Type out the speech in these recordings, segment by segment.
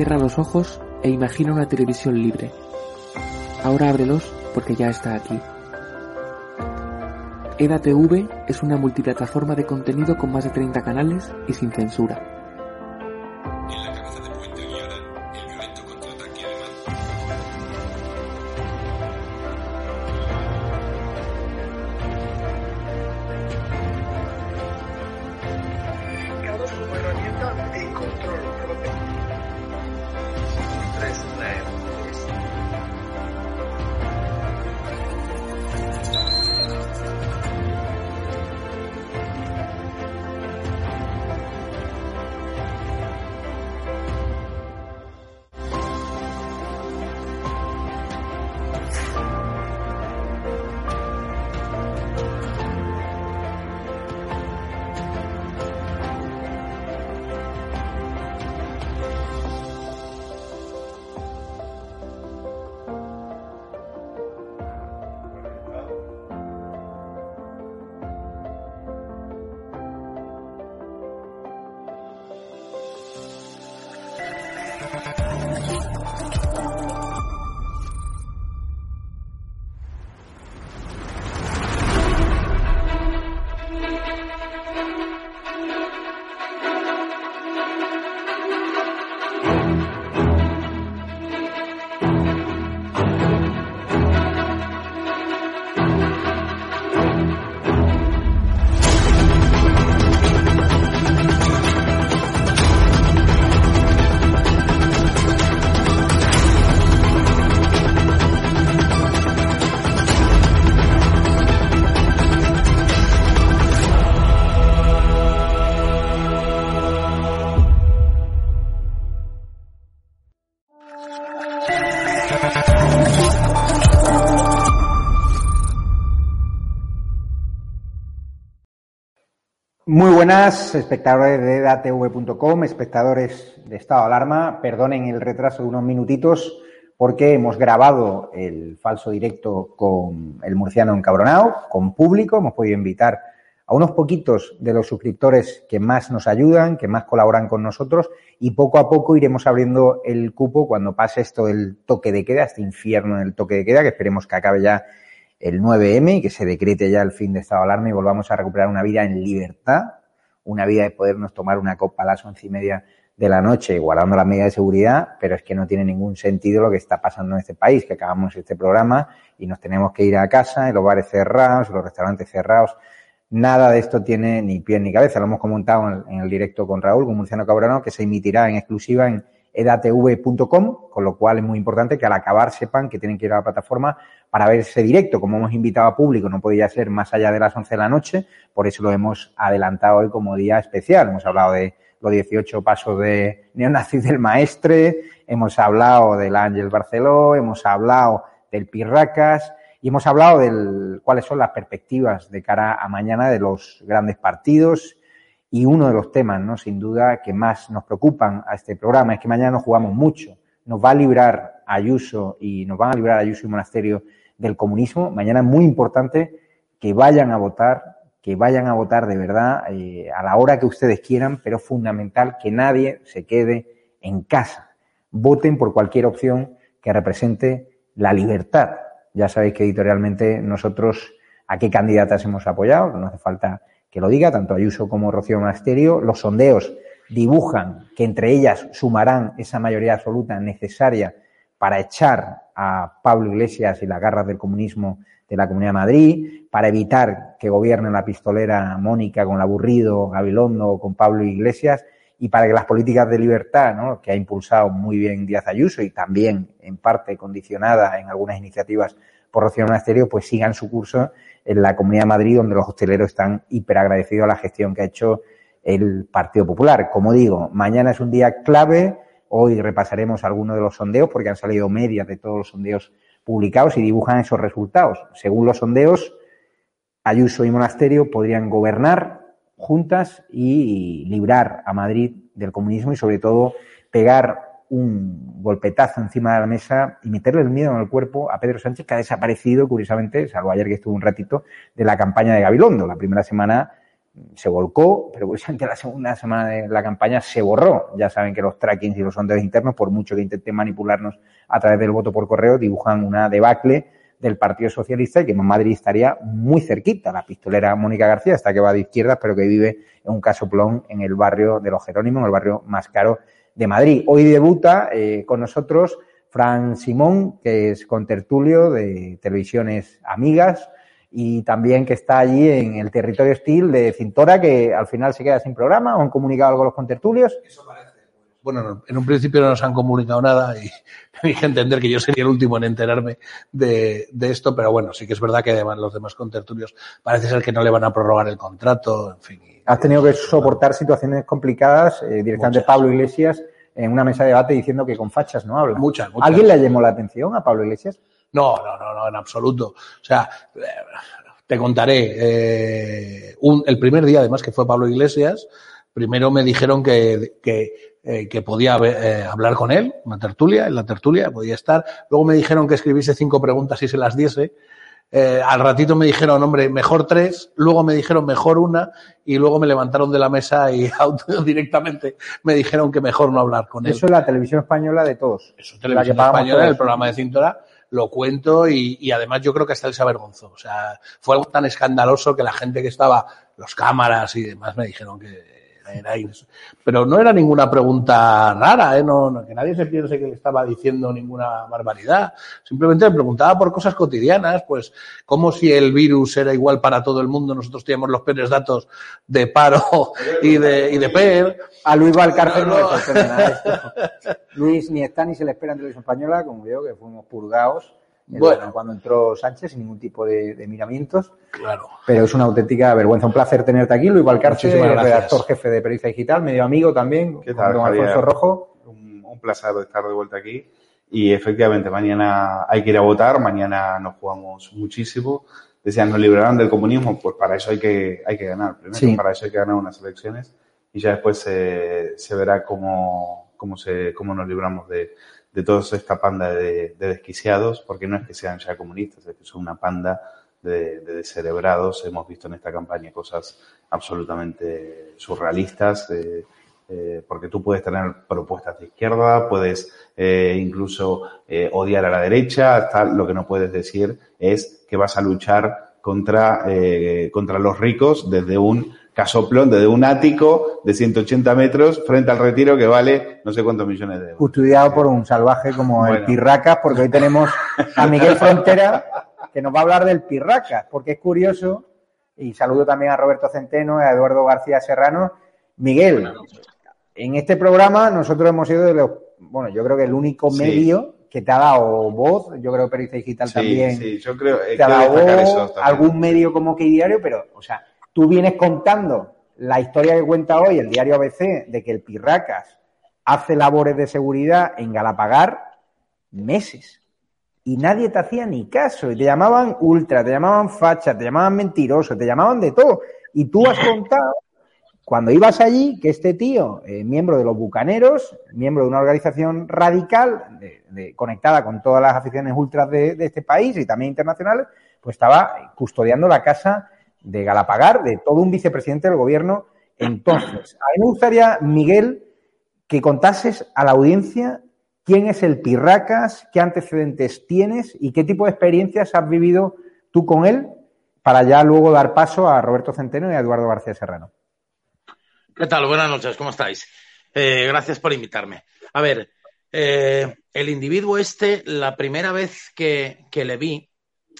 Cierra los ojos e imagina una televisión libre. Ahora ábrelos porque ya está aquí. EDATV es una multiplataforma de contenido con más de 30 canales y sin censura. Buenas, espectadores de datv.com, espectadores de estado de alarma. Perdonen el retraso de unos minutitos porque hemos grabado el falso directo con el murciano encabronado, con público. Hemos podido invitar a unos poquitos de los suscriptores que más nos ayudan, que más colaboran con nosotros y poco a poco iremos abriendo el cupo cuando pase esto del toque de queda, este infierno del toque de queda, que esperemos que acabe ya el 9M y que se decrete ya el fin de estado de alarma y volvamos a recuperar una vida en libertad, una vida de podernos tomar una copa a las once y media de la noche guardando las medidas de seguridad, pero es que no tiene ningún sentido lo que está pasando en este país, que acabamos este programa y nos tenemos que ir a casa, en los bares cerrados, los restaurantes cerrados. Nada de esto tiene ni pie ni cabeza. Lo hemos comentado en el, directo con Raúl, con Murciano Cabrano, que se emitirá en exclusiva en edatv.com, con lo cual es muy importante que al acabar sepan que tienen que ir a la plataforma para ver ese directo. Como hemos invitado a público, no podía ser más allá de las 11 de la noche, por eso lo hemos adelantado hoy como día especial. Hemos hablado de los 18 pasos de neonazis del maestre, hemos hablado del Ángel Barceló, hemos hablado del Pirracas y hemos hablado de cuáles son las perspectivas de cara a mañana de los grandes partidos y uno de los temas, ¿no? Sin duda, que más nos preocupan a este programa es que mañana nos jugamos mucho. Nos va a librar Ayuso y nos van a librar Ayuso y Monasterio del comunismo. Mañana es muy importante que vayan a votar, que vayan a votar de verdad eh, a la hora que ustedes quieran, pero fundamental que nadie se quede en casa. Voten por cualquier opción que represente la libertad. Ya sabéis que editorialmente nosotros a qué candidatas hemos apoyado, no hace falta que lo diga, tanto Ayuso como Rocío Monasterio. Los sondeos dibujan que entre ellas sumarán esa mayoría absoluta necesaria para echar a Pablo Iglesias y las garras del comunismo de la Comunidad de Madrid, para evitar que gobierne la pistolera Mónica con el aburrido Gabilondo o con Pablo Iglesias y para que las políticas de libertad, ¿no? que ha impulsado muy bien Díaz Ayuso y también en parte condicionada en algunas iniciativas por Rocío Monasterio, pues sigan su curso en la Comunidad de Madrid, donde los hosteleros están hiperagradecidos a la gestión que ha hecho el Partido Popular. Como digo, mañana es un día clave. Hoy repasaremos algunos de los sondeos porque han salido medias de todos los sondeos publicados y dibujan esos resultados. Según los sondeos, Ayuso y Monasterio podrían gobernar juntas y librar a Madrid del comunismo y sobre todo pegar un golpetazo encima de la mesa y meterle el miedo en el cuerpo a Pedro Sánchez, que ha desaparecido, curiosamente, salvo ayer que estuvo un ratito, de la campaña de Gabilondo. La primera semana se volcó, pero curiosamente la segunda semana de la campaña se borró. Ya saben que los trackings y los sondeos internos, por mucho que intenten manipularnos a través del voto por correo, dibujan una debacle del Partido Socialista y que en Madrid estaría muy cerquita. La pistolera Mónica García, esta que va de izquierda, pero que vive en un casoplón en el barrio de los Jerónimos, en el barrio más caro de Madrid. Hoy debuta eh, con nosotros Fran Simón, que es contertulio de televisiones amigas y también que está allí en el territorio Steel de Cintora, que al final se queda sin programa o han comunicado algo los contertulios. Eso parece. Bueno, en un principio no nos han comunicado nada y me dije entender que yo sería el último en enterarme de, de, esto, pero bueno, sí que es verdad que además los demás contertulios parece ser que no le van a prorrogar el contrato, en fin. Has tenido que soportar situaciones complicadas, eh, directamente Pablo Iglesias en una mesa de debate diciendo que con fachas no habla. Muchas, muchas. ¿Alguien le llamó la atención a Pablo Iglesias? No, no, no, no, en absoluto. O sea, te contaré. Eh, un, el primer día, además, que fue Pablo Iglesias, primero me dijeron que, que, eh, que podía eh, hablar con él, una tertulia, en la tertulia podía estar. Luego me dijeron que escribiese cinco preguntas y se las diese. Eh, al ratito me dijeron, hombre, mejor tres, luego me dijeron mejor una y luego me levantaron de la mesa y directamente me dijeron que mejor no hablar con él. Eso es la televisión española de todos. Eso es televisión española, el programa de Cintura, lo cuento y, y, además yo creo que hasta él se avergonzó. O sea, fue algo tan escandaloso que la gente que estaba, los cámaras y demás me dijeron que pero no era ninguna pregunta rara, ¿eh? no, que nadie se piense que le estaba diciendo ninguna barbaridad. Simplemente le preguntaba por cosas cotidianas, pues como si el virus era igual para todo el mundo, nosotros teníamos los peores datos de paro y de, y de PER. A Luis Valcárcel no, no Luis ni está ni se le espera en televisión española, como veo que fuimos purgados bueno. cuando entró Sánchez sin ningún tipo de, de, miramientos. Claro. Pero es una auténtica vergüenza. Un placer tenerte aquí, Luis Valcarce, redactor jefe de Pericia Digital, medio amigo también, ¿Qué tal, don Alfonso Rojo. Un, un, placer estar de vuelta aquí. Y efectivamente, mañana hay que ir a votar, mañana nos jugamos muchísimo. Decían, nos librarán del comunismo, pues para eso hay que, hay que ganar. Primero, sí. para eso hay que ganar unas elecciones y ya después se, se verá cómo, cómo, se, cómo nos libramos de, de toda esta panda de, de, desquiciados, porque no es que sean ya comunistas, es que son una panda de, de. Hemos visto en esta campaña cosas absolutamente surrealistas, eh, eh, porque tú puedes tener propuestas de izquierda, puedes eh, incluso eh, odiar a la derecha, hasta lo que no puedes decir es que vas a luchar contra, eh, contra los ricos desde un casoplón desde un ático de 180 metros frente al retiro que vale no sé cuántos millones de euros. Custodiado por un salvaje como bueno. el Pirracas, porque hoy tenemos a Miguel Frontera que nos va a hablar del Pirracas, porque es curioso, y saludo también a Roberto Centeno y a Eduardo García Serrano. Miguel, en este programa nosotros hemos sido de los, bueno, yo creo que el único sí. medio que te ha dado voz, yo creo que Pericia Digital sí, también sí, yo creo, te ha dado voz, algún medio como que diario, pero, o sea, tú vienes contando la historia que cuenta hoy el diario ABC de que el Pirracas hace labores de seguridad en Galapagar meses y nadie te hacía ni caso. Y te llamaban ultra, te llamaban facha, te llamaban mentiroso, te llamaban de todo. Y tú has contado cuando ibas allí que este tío, eh, miembro de los Bucaneros, miembro de una organización radical conectada con todas las aficiones ultras de, de este país y también internacionales, pues estaba custodiando la casa de Galapagar, de todo un vicepresidente del gobierno. Entonces, a mí me gustaría, Miguel, que contases a la audiencia quién es el Pirracas, qué antecedentes tienes y qué tipo de experiencias has vivido tú con él, para ya luego dar paso a Roberto Centeno y a Eduardo García Serrano. ¿Qué tal? Buenas noches, ¿cómo estáis? Eh, gracias por invitarme. A ver, eh, el individuo este, la primera vez que, que le vi,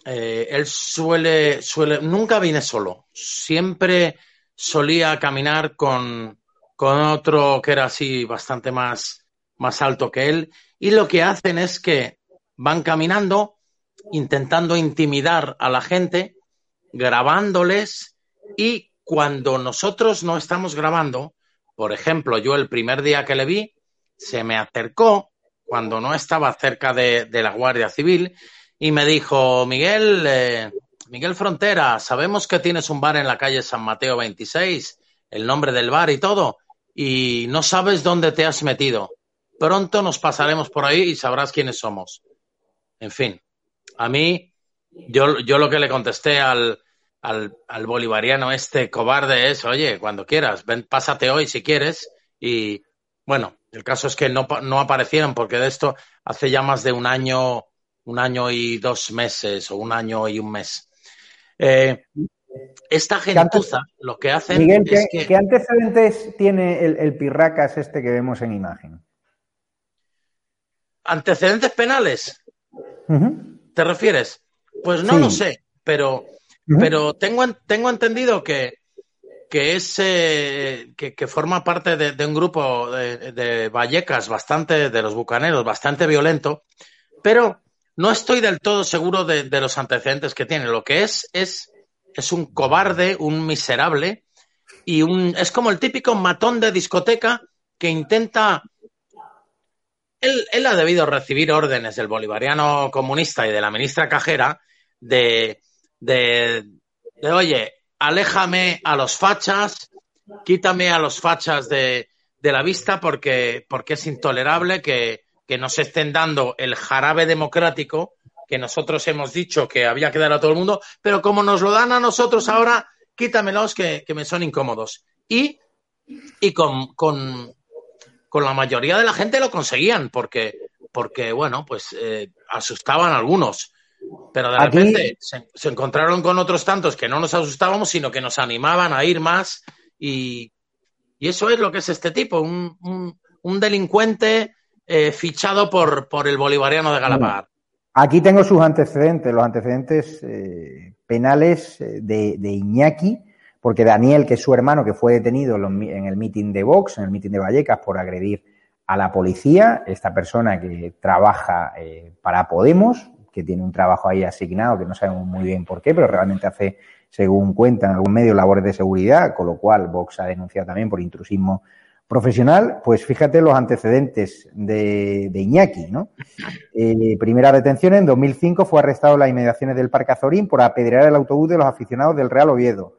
eh, él suele, suele, nunca viene solo, siempre solía caminar con, con otro que era así bastante más, más alto que él, y lo que hacen es que van caminando intentando intimidar a la gente, grabándoles. Y cuando nosotros no estamos grabando, por ejemplo, yo el primer día que le vi, se me acercó cuando no estaba cerca de, la Guardia Civil y me dijo, Miguel, eh, Miguel Frontera, sabemos que tienes un bar en la calle San Mateo 26, el nombre del bar y todo, y no sabes dónde te has metido. Pronto nos pasaremos por ahí y sabrás quiénes somos. En fin, a mí, yo, yo lo que le contesté al, al, al, bolivariano este cobarde es, oye, cuando quieras, ven, pásate hoy si quieres. Y bueno, el caso es que no, no aparecieron porque de esto hace ya más de un año, un año y dos meses o un año y un mes. Eh, esta gentuza lo que hacen Miguel, es ¿qué, que... ¿qué antecedentes tiene el, el, Pirracas este que vemos en imagen? ¿Antecedentes penales? Uh -huh. ¿Te refieres? Pues no sí. lo sé, pero, uh -huh. pero tengo, tengo entendido que, que es eh, que, que, forma parte de, de un grupo de, de, Vallecas bastante, de los bucaneros, bastante violento, pero no estoy del todo seguro de, los antecedentes que tiene. Lo que es, es, es un cobarde, un miserable, y un, es como el típico matón de discoteca que intenta él, él, ha debido recibir órdenes del bolivariano comunista y de la ministra Cajera de, de, de, oye, aléjame a los fachas, quítame a los fachas de, de la vista porque, porque es intolerable que, que, nos estén dando el jarabe democrático que nosotros hemos dicho que había que dar a todo el mundo, pero como nos lo dan a nosotros ahora, quítamelos que, que me son incómodos. Y, y con, con, con la mayoría de la gente lo conseguían, porque, porque bueno, pues eh, asustaban a algunos. Pero de Aquí... repente se, se, encontraron con otros tantos que no nos asustábamos, sino que nos animaban a ir más. Y, y eso es lo que es este tipo, un, un, un delincuente eh, fichado por, por, el bolivariano de Galapagar. Aquí tengo sus antecedentes, los antecedentes eh, penales eh, de, de Iñaki porque Daniel, que es su hermano, que fue detenido en el mitin de Vox, en el mitin de Vallecas, por agredir a la policía, esta persona que trabaja eh, para Podemos, que tiene un trabajo ahí asignado, que no sabemos muy bien por qué, pero realmente hace, según cuentan algún medio, labores de seguridad, con lo cual Vox ha denunciado también por intrusismo profesional, pues fíjate los antecedentes de, de Iñaki, ¿no? Eh, primera detención en 2005 fue arrestado en las inmediaciones del Parque Azorín por apedrear el autobús de los aficionados del Real Oviedo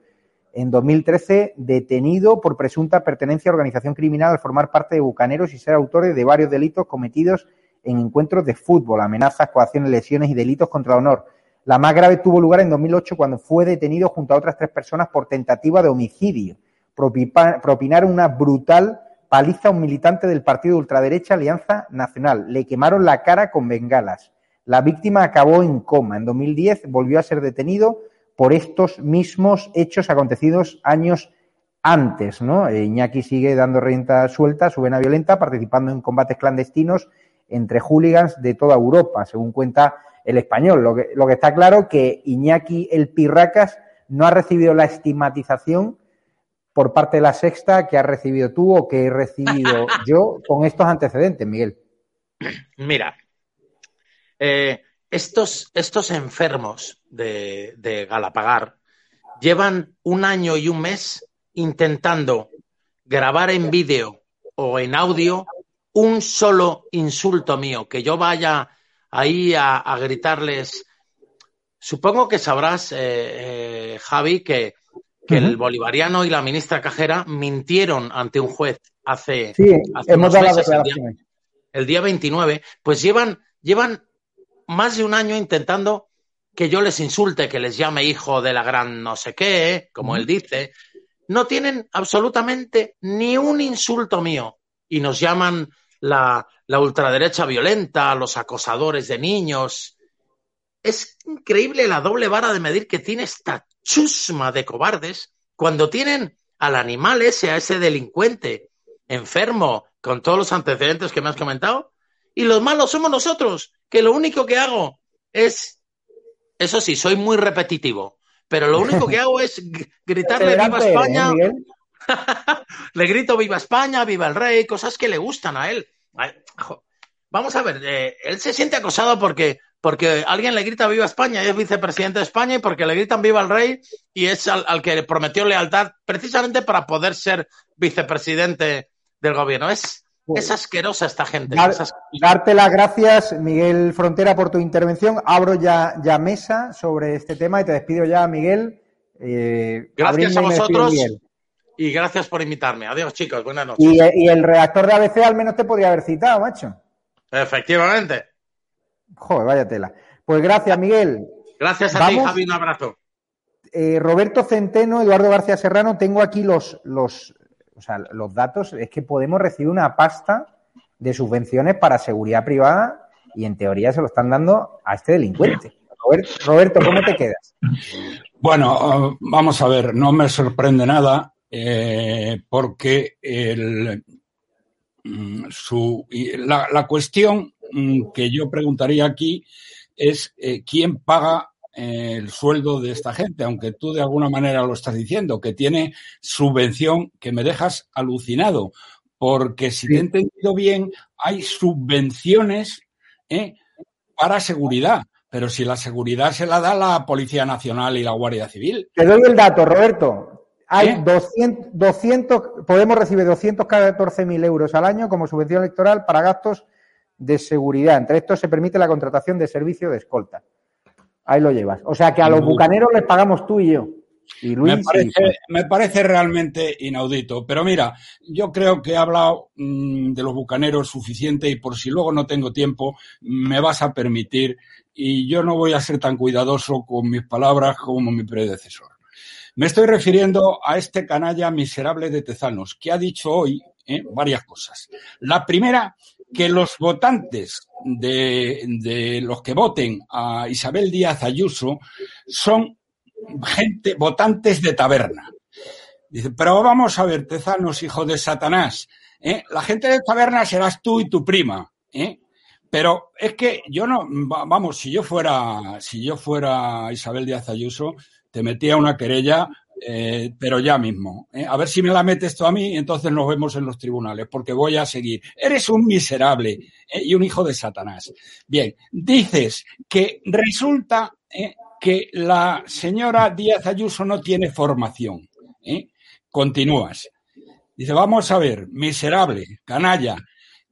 en 2013 detenido por presunta pertenencia a organización criminal al formar parte de Bucaneros y ser autor de varios delitos cometidos en encuentros de fútbol, amenazas, coacciones, lesiones y delitos contra el honor. La más grave tuvo lugar en 2008 cuando fue detenido junto a otras tres personas por tentativa de homicidio. Propinaron una brutal paliza a un militante del partido de ultraderecha Alianza Nacional. Le quemaron la cara con bengalas. La víctima acabó en coma. En 2010 volvió a ser detenido por estos mismos hechos acontecidos años antes, ¿no? Eh, Iñaki sigue dando renta suelta su vena violenta, participando en combates clandestinos entre hooligans de toda Europa, según cuenta el español. Lo que, lo que está claro que Iñaki el Pirracas no ha recibido la estigmatización por parte de la sexta que has recibido tú o que he recibido yo con estos antecedentes, Miguel. Mira, eh, estos, estos enfermos de, de Galapagar llevan un año y un mes intentando grabar en vídeo o en audio un solo insulto mío, que yo vaya ahí a, a gritarles. Supongo que sabrás, eh, eh, Javi, que, que uh -huh. el bolivariano y la ministra Cajera mintieron ante un juez hace, sí, hace hemos dado meses, el, día, el día 29, pues llevan, llevan más de un año intentando que yo les insulte, que les llame hijo de la gran no sé qué, como él dice. No tienen absolutamente ni un insulto mío. Y nos llaman la, la ultraderecha violenta, los acosadores de niños. Es increíble la doble vara de medir que tiene esta chusma de cobardes cuando tienen al animal ese, a ese delincuente enfermo, con todos los antecedentes que me has comentado, y los malos somos nosotros, que lo único que hago es, eso sí, soy muy repetitivo, pero lo único que hago es gritarle viva España. ¿eh, le grito viva España, viva el rey, cosas que le gustan a él. Vamos a ver, eh, él se siente acosado porque, porque alguien le grita viva España y es vicepresidente de España y porque le gritan viva el rey y es al, al que prometió lealtad precisamente para poder ser vicepresidente del gobierno. Es, pues, es asquerosa esta gente. darte las gracias, Miguel Frontera, por tu intervención. Abro ya, ya mesa sobre este tema y te despido ya, Miguel. Eh, gracias a vosotros y gracias por invitarme. Adiós, chicos. Buenas noches. Y, el redactor de ABC al menos te podría haber citado, macho. Efectivamente. Joder, vaya tela. Pues gracias, Miguel. Gracias a ti, Javi. Un abrazo. Eh, Roberto Centeno, Eduardo García Serrano, tengo aquí los, los, o sea, los datos, es que podemos recibir una pasta de subvenciones para seguridad privada y en teoría se lo están dando a este delincuente. Roberto, ¿cómo te quedas? Bueno, vamos a ver, no me sorprende nada eh, porque el, mm, su, la, la, cuestión que yo preguntaría aquí es eh, quién paga el sueldo de esta gente, aunque tú de alguna manera lo estás diciendo, que tiene subvención, que me dejas alucinado, porque si te he entendido bien, hay subvenciones ¿eh? para seguridad, pero si la seguridad se la da la Policía Nacional y la Guardia Civil. Te doy el dato, Roberto. Hay 200, 200, podemos recibir 214.000 euros al año como subvención electoral para gastos de seguridad. Entre estos se permite la contratación de servicio de escolta. Ahí lo llevas. O sea que a los bucaneros les pagamos tú y yo. Y Luis, me, parece, me parece realmente inaudito. Pero mira, yo creo que he hablado mmm, de los bucaneros suficiente y por si luego no tengo tiempo, me vas a permitir y yo no voy a ser tan cuidadoso con mis palabras como mi predecesor. Me estoy refiriendo a este canalla miserable de Tezanos, que ha dicho hoy ¿eh? varias cosas. La primera, que los votantes de, de, los que voten a Isabel Díaz Ayuso son gente, votantes de taberna. Dice, pero vamos a ver, Tezanos, hijo de Satanás, ¿eh? la gente de taberna serás tú y tu prima, ¿eh? Pero es que yo no, vamos, si yo fuera, si yo fuera Isabel Díaz Ayuso, te metía una querella eh, pero ya mismo. ¿eh? A ver si me la metes tú a mí, entonces nos vemos en los tribunales, porque voy a seguir. Eres un miserable ¿eh? y un hijo de Satanás. Bien, dices que resulta que la señora Díaz Ayuso no tiene formación. Continúas. Dice, vamos a ver, miserable, canalla,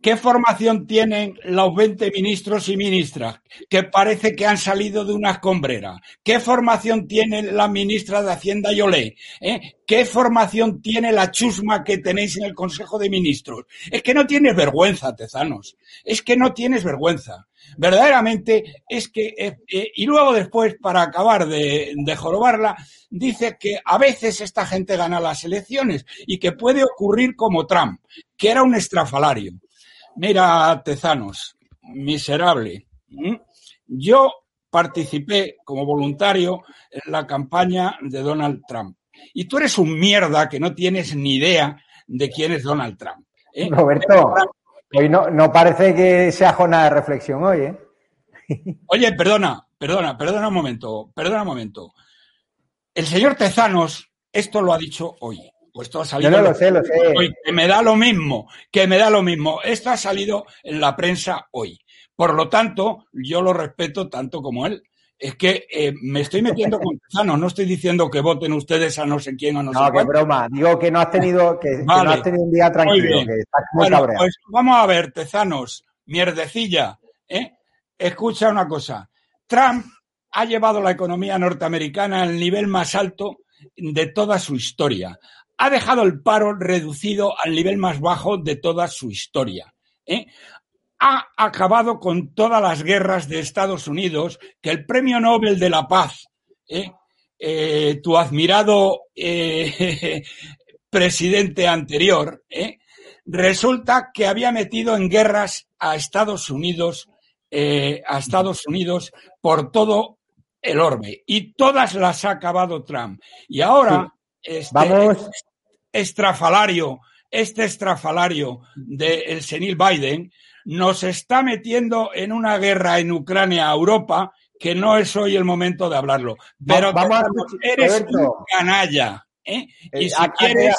¿Qué formación tienen los 20 ministros y ministras que parece que han salido de una escombrera? ¿Qué formación tiene la ministra de Hacienda Yolé? ¿Eh? ¿Qué formación tiene la chusma que tenéis en el Consejo de Ministros? Es que no tienes vergüenza, Tezanos. Es que no tienes vergüenza. Verdaderamente es que, eh, eh, y luego después, para acabar de, de jorobarla, dice que a veces esta gente gana las elecciones y que puede ocurrir como Trump, que era un estrafalario. Mira, Tezanos, miserable. Yo participé como voluntario en la campaña de Donald Trump. Y tú eres un mierda que no tienes ni idea de quién es Donald Trump. ¿eh? Roberto, hoy no, no parece que sea jornada de reflexión hoy, ¿eh? Oye, perdona, perdona, perdona un momento, perdona un momento. El señor Tezanos esto lo ha dicho hoy. Pues esto ha salido. Yo no lo sé, lo sé. Hoy, que me da lo mismo, que me da lo mismo. Esto ha salido en la prensa hoy. Por lo tanto, yo lo respeto tanto como él. Es que eh, me estoy metiendo con Tezano, no estoy diciendo que voten ustedes a no sé quién o no, no sé qué broma. Digo que no has tenido, que, vale. que no has tenido un día tranquilo, que estás muy bueno, cabreado. Pues vamos a ver, Tezanos, mierdecilla, ¿eh? Escucha una cosa. Trump ha llevado la economía norteamericana al nivel más alto de toda su historia ha dejado el paro reducido al nivel más bajo de toda su historia. ¿eh? Ha acabado con todas las guerras de Estados Unidos, que el Premio Nobel de la Paz, ¿eh? Eh, tu admirado presidente anterior, resulta que había metido en guerras a Estados Unidos, a Estados Unidos por todo el orbe y todas las ha acabado Trump. Y ahora sí. este, Vamos estrafalario, este estrafalario del senil Biden, nos está metiendo en una guerra en Ucrania a Europa que no es hoy el momento de hablarlo. Pero vamos a eres Roberto. un canalla. ¿eh? Y si quieres,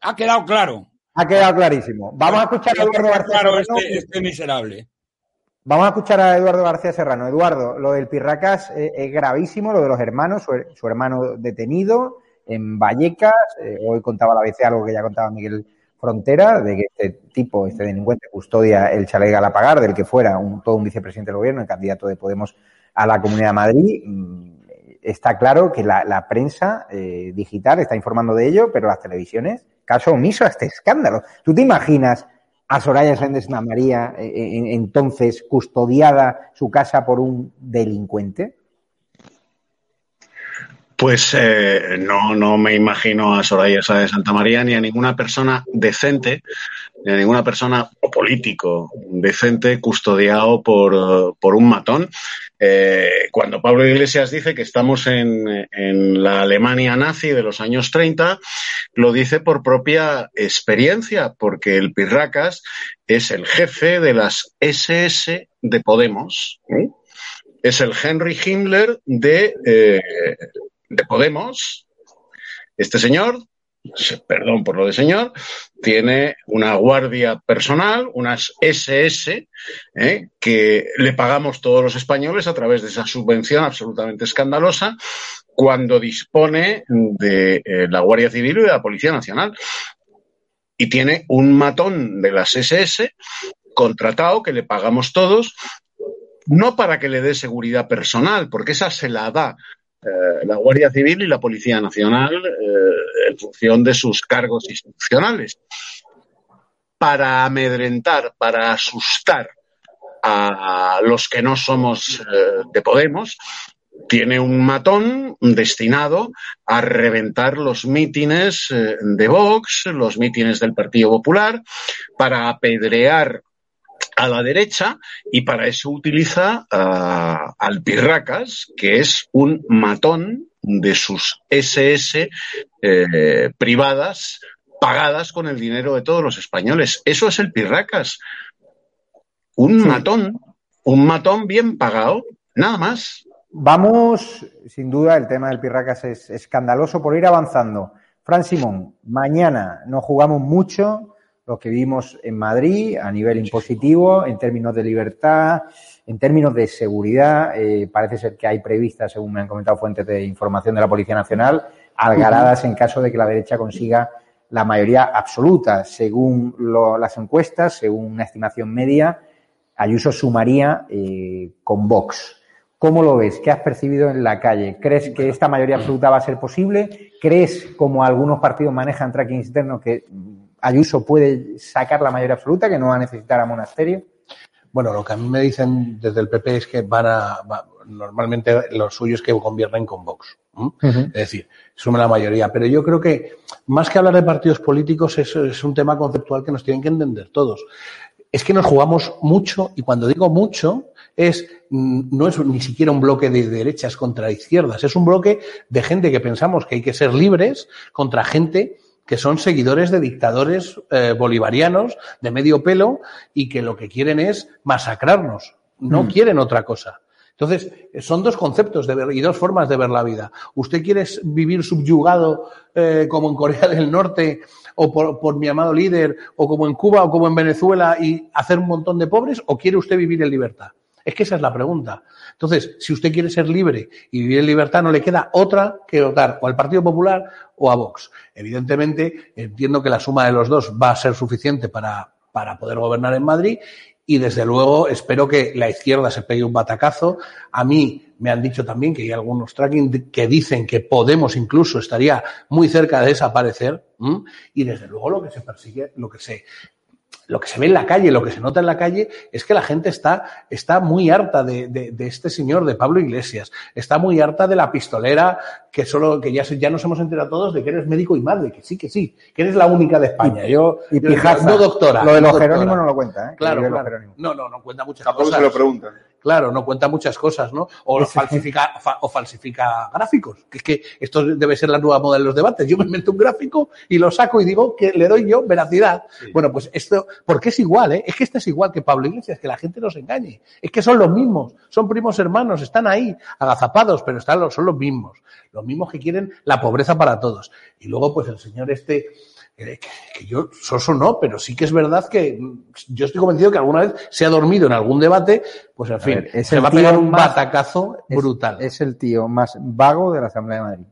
Ha quedado claro. Ha quedado clarísimo. Vamos a escuchar a Eduardo García claro Serrano. este, este miserable. Vamos a escuchar a Eduardo García Serrano. Eduardo, lo del Pirracas eh, es gravísimo, lo de los hermanos, su, su hermano detenido en Vallecas. eh, hoy contaba la ABC algo que ya contaba Miguel Frontera, de que este tipo, este delincuente, custodia el chalet Galapagar, del que fuera un, todo un vicepresidente del gobierno, el candidato de Podemos a la Comunidad de Madrid. Mm, Está claro que la, prensa eh, digital está informando de ello, pero las televisiones, caso omiso a este escándalo. ¿Tú te imaginas a Soraya Sánchez María, eh, eh, entonces custodiada su casa por un delincuente? Pues eh, no, no me imagino a Soraya Sáenz de Santa María ni a ninguna persona decente, ni a ninguna persona o político decente custodiado por, por un matón. Eh, cuando Pablo Iglesias dice que estamos en, en la Alemania nazi de los años 30, lo dice por propia experiencia, porque el Pirracas es el jefe de las SS de Podemos. ¿eh? Es el Henry Himmler de, de Podemos. Este señor, perdón por lo de señor, tiene una guardia personal, unas SS, ¿eh? que le pagamos todos los españoles a través de esa subvención absolutamente escandalosa cuando dispone de eh, la Guardia Civil y de la Policía Nacional. Y tiene un matón de las SS contratado que le pagamos todos, no para que le dé seguridad personal, porque esa se la da eh, la Guardia Civil y la Policía Nacional eh, en función de sus cargos institucionales, para amedrentar, para asustar a los que no somos eh, de Podemos, tiene un matón destinado a reventar los mítines de Vox, los mítines del Partido Popular, para apedrear a la derecha y para eso utiliza uh, al Pirracas, que es un matón de sus SS eh, privadas pagadas con el dinero de todos los españoles. Eso es el Pirracas. Un sí. matón, un matón bien pagado, nada más. Vamos, sin duda, el tema del Pirracas es escandaloso por ir avanzando. Fran Simón, mañana nos jugamos mucho lo que vimos en Madrid a nivel impositivo, en términos de libertad, en términos de seguridad. Eh, parece ser que hay previstas, según me han comentado fuentes de información de la Policía Nacional, algaradas en caso de que la derecha consiga la mayoría absoluta. Según lo, las encuestas, según una estimación media, Ayuso sumaría eh, con Vox. ¿Cómo lo ves? ¿Qué has percibido en la calle? ¿Crees que esta mayoría absoluta va a ser posible? ¿Crees, como algunos partidos manejan tracking interno, que Ayuso puede sacar la mayoría absoluta, que no va a necesitar a Monasterio? Bueno, lo que a mí me dicen desde el PP es que van a, va, normalmente lo suyo es que gobiernen con Vox. -huh. Es decir, sume la mayoría. Pero yo creo que más que hablar de partidos políticos, eso es un tema conceptual que nos tienen que entender todos. Es que nos jugamos mucho, y cuando digo mucho, es, no es ni siquiera un bloque de derechas contra izquierdas, es un bloque de gente que pensamos que hay que ser libres contra gente que son seguidores de dictadores eh, bolivarianos de medio pelo y que lo que quieren es masacrarnos, no mm. quieren otra cosa. Entonces, son dos conceptos de ver, y dos formas de ver la vida. ¿Usted quiere vivir subyugado eh, como en Corea del Norte o por, por, mi amado líder o como en Cuba o como en Venezuela y hacer un montón de pobres o quiere usted vivir en libertad? Es que esa es la pregunta. Entonces, si usted quiere ser libre y vivir en libertad, no le queda otra que votar o al Partido Popular o a Vox. Evidentemente, entiendo que la suma de los dos va a ser suficiente para, para poder gobernar en Madrid y desde luego espero que la izquierda se pegue un batacazo. A mí me han dicho también que hay algunos tracking que dicen que Podemos incluso estaría muy cerca de desaparecer y desde luego lo que se persigue, lo que se lo que se ve en la calle, lo que se nota en la calle es que la gente está, está muy harta de, de, de, este señor, de Pablo Iglesias, está muy harta de la pistolera, que solo, que ya, ya nos hemos enterado todos de que eres médico y madre, que sí, que sí, que eres la única de España. Y, yo, y yo Pijaza, no doctora. Lo de los no Jerónimos no lo cuenta, ¿eh? Claro, Lo de los claro. Jerónimos. No, no, no cuenta muchas Tampoco cosas. se lo preguntan. Claro, no cuenta muchas cosas, ¿no? O falsifica, fa- o falsifica gráficos. Que es que esto debe ser la nueva moda de los debates. Yo me invento un gráfico y lo saco y digo que le doy yo veracidad. Bueno, pues esto, porque es igual, ¿eh? Es que este es igual que Pablo Iglesias, que la gente no se engañe. Es que son los mismos, son primos hermanos, están ahí, agazapados, pero están, son los mismos. Los mismos que quieren la pobreza para todos. Y luego, pues el señor este, que, yo, soso no, pero sí que es verdad que yo estoy convencido que alguna vez se ha dormido en algún debate, pues en fin, se va a pegar un batacazo brutal. Es el tío más vago de la Asamblea de Madrid,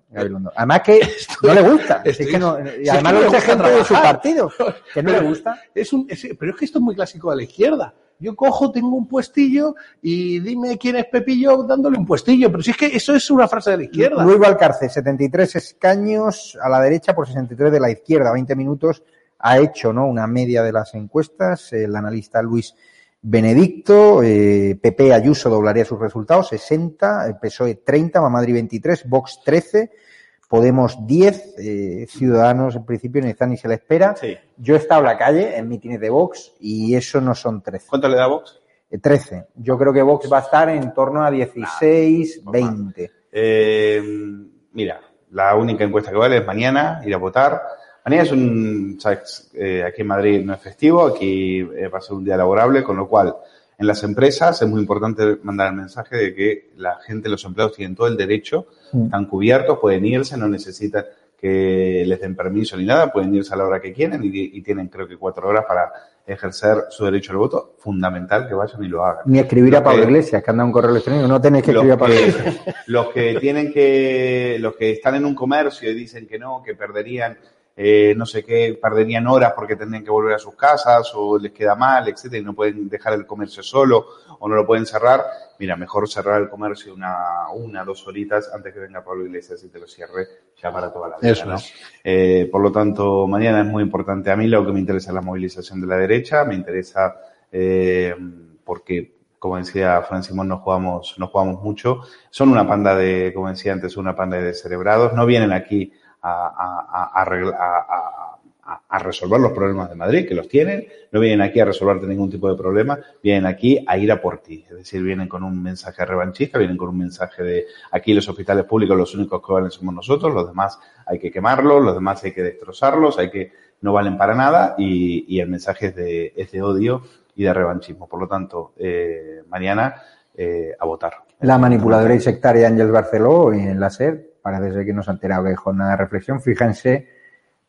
Además que no le gusta. es que no, y además lo dice gente de su partido, que no le gusta. Es un, pero es que esto es muy clásico de la izquierda yo cojo, tengo un puestillo y dime quién es Pepillo dándole un puestillo. Pero si es que eso es una frase de la izquierda. Luis Valcarce, 73 escaños a la derecha por 63 de la izquierda, 20 minutos. Ha hecho ¿no? una media de las encuestas. El analista Luis Benedicto, eh, PP Ayuso doblaría sus resultados, 60, PSOE 30, Mamadri 23, Vox 13, Podemos 10, eh, Ciudadanos en principio ni están ni se le espera. Yo he estado en la calle en mítines de Vox y eso no son 13. ¿Cuánto le da Vox? 13. Eh, Yo creo que Vox va a estar en torno a 16, 20. Eh, mira, la única encuesta que vale es mañana, ir a votar. Mañana es un, sabes, aquí en Madrid no es festivo, aquí va a ser un día laborable, con lo cual en las empresas es muy importante mandar el mensaje de que la gente, los empleados tienen todo el derecho. Están cubiertos, pueden irse, no necesitan que les den permiso ni nada, pueden irse a la hora que quieren y, tienen creo que cuatro horas para ejercer su derecho al voto, fundamental que vayan y lo hagan. Ni escribir a Pablo Iglesias, que anda un correo electrónico, no tenéis que escribir a Pablo Iglesias. Los que tienen que, los que están en un comercio y dicen que no, que perderían eh, no sé qué, perderían horas porque tendrían que volver a sus casas o les queda mal, etcétera, y no pueden dejar el comercio solo o no lo pueden cerrar, mira, mejor cerrar el comercio una, una, dos horitas antes que venga Pablo Iglesias y te lo cierre ya para toda la vida. ¿no? Eh, por lo tanto, mañana es muy importante. A mí lo que me interesa es la movilización de la derecha, me interesa eh, porque como decía Francisco, nos jugamos, nos jugamos mucho. Son una panda de, como decía antes, una panda de descerebrados. No vienen aquí a, a, resolver los problemas de Madrid, que los tienen, no vienen aquí a resolverte ningún tipo de problema, vienen aquí a ir a por ti. Es decir, vienen con un mensaje revanchista, vienen con un mensaje de aquí los hospitales públicos los únicos que valen somos nosotros, los demás hay que quemarlos, los demás hay que destrozarlos, hay que no valen para nada y, el mensaje es de, es de odio y de revanchismo. Por lo tanto, eh, mañana eh, a votar. La manipuladora y sectaria Ángel Barceló en la SER parece ser que nos que hay jornada de reflexión. Fíjense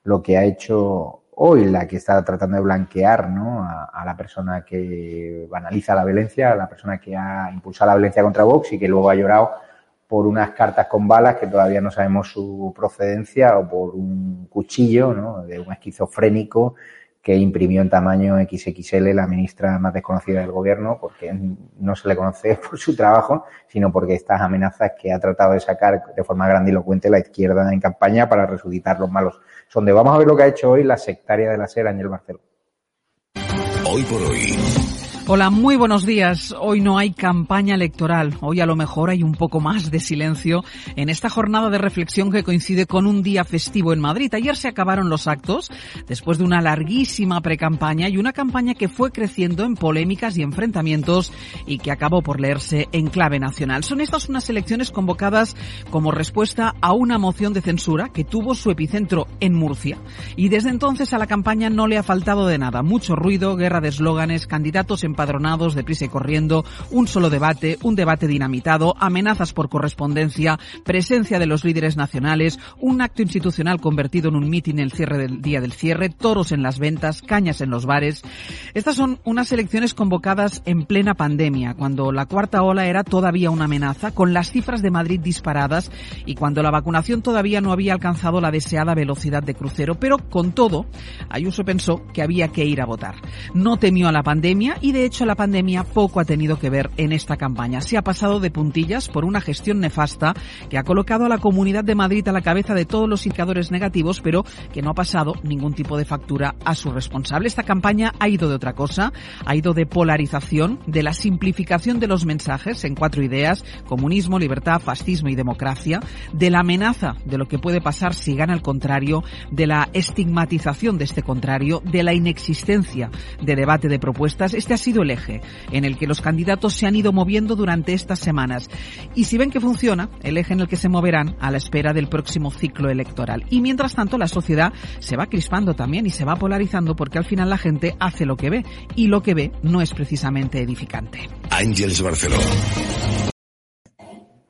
lo que ha hecho hoy la que está tratando de blanquear ¿no? a, la persona que banaliza la violencia, a la persona que ha impulsado la violencia contra Vox y que luego ha llorado por unas cartas con balas que todavía no sabemos su procedencia o por un cuchillo ¿no? de un esquizofrénico que imprimió en tamaño XXL la ministra más desconocida del gobierno, porque no se le conoce por su trabajo, sino porque estas amenazas que ha tratado de sacar de forma grandilocuente la izquierda en campaña para resucitar los malos. Son de vamos a ver lo que ha hecho hoy la sectaria de la SER, Ángel Barceló. Hoy por hoy. Hola, muy buenos días. Hoy no hay campaña electoral. Hoy a lo mejor hay un poco más de silencio en esta jornada de reflexión que coincide con un día festivo en Madrid. Ayer se acabaron los actos después de una larguísima precampaña y una campaña que fue creciendo en polémicas y enfrentamientos y que acabó por leerse en clave nacional. Son estas unas elecciones convocadas como respuesta a una moción de censura que tuvo su epicentro en Murcia. Y desde entonces a la campaña no le ha faltado de nada. Mucho ruido, guerra de eslóganes, candidatos en empadronados, deprisa y corriendo, un solo debate, un debate dinamitado, amenazas por correspondencia, presencia de los líderes nacionales, un acto institucional convertido en un mitin el cierre del día del cierre, toros en las ventas, cañas en los bares. Estas son unas elecciones convocadas en plena pandemia, cuando la cuarta ola era todavía una amenaza, con las cifras de Madrid disparadas y cuando la vacunación todavía no había alcanzado la deseada velocidad de crucero. Pero con todo, Ayuso pensó que había que ir a votar. No temió a la pandemia y de de hecho la pandemia poco ha tenido que ver en esta campaña. Se ha pasado de puntillas por una gestión nefasta que ha colocado a la Comunidad de Madrid a la cabeza de todos los indicadores negativos, pero que no ha pasado ningún tipo de factura a su responsable. Esta campaña ha ido de otra cosa, ha ido de polarización, de la simplificación de los mensajes en cuatro ideas, comunismo, libertad, fascismo y democracia, de la amenaza de lo que puede pasar si gana el contrario, de la estigmatización de este contrario, de la inexistencia de debate de propuestas. Este ha sido el eje en el que los candidatos se han ido moviendo durante estas semanas. Y si ven que funciona, el eje en el que se moverán a la espera del próximo ciclo electoral. Y mientras tanto, la sociedad se va crispando también y se va polarizando porque al final la gente hace lo que ve y lo que ve no es precisamente edificante. Ángeles Barceló.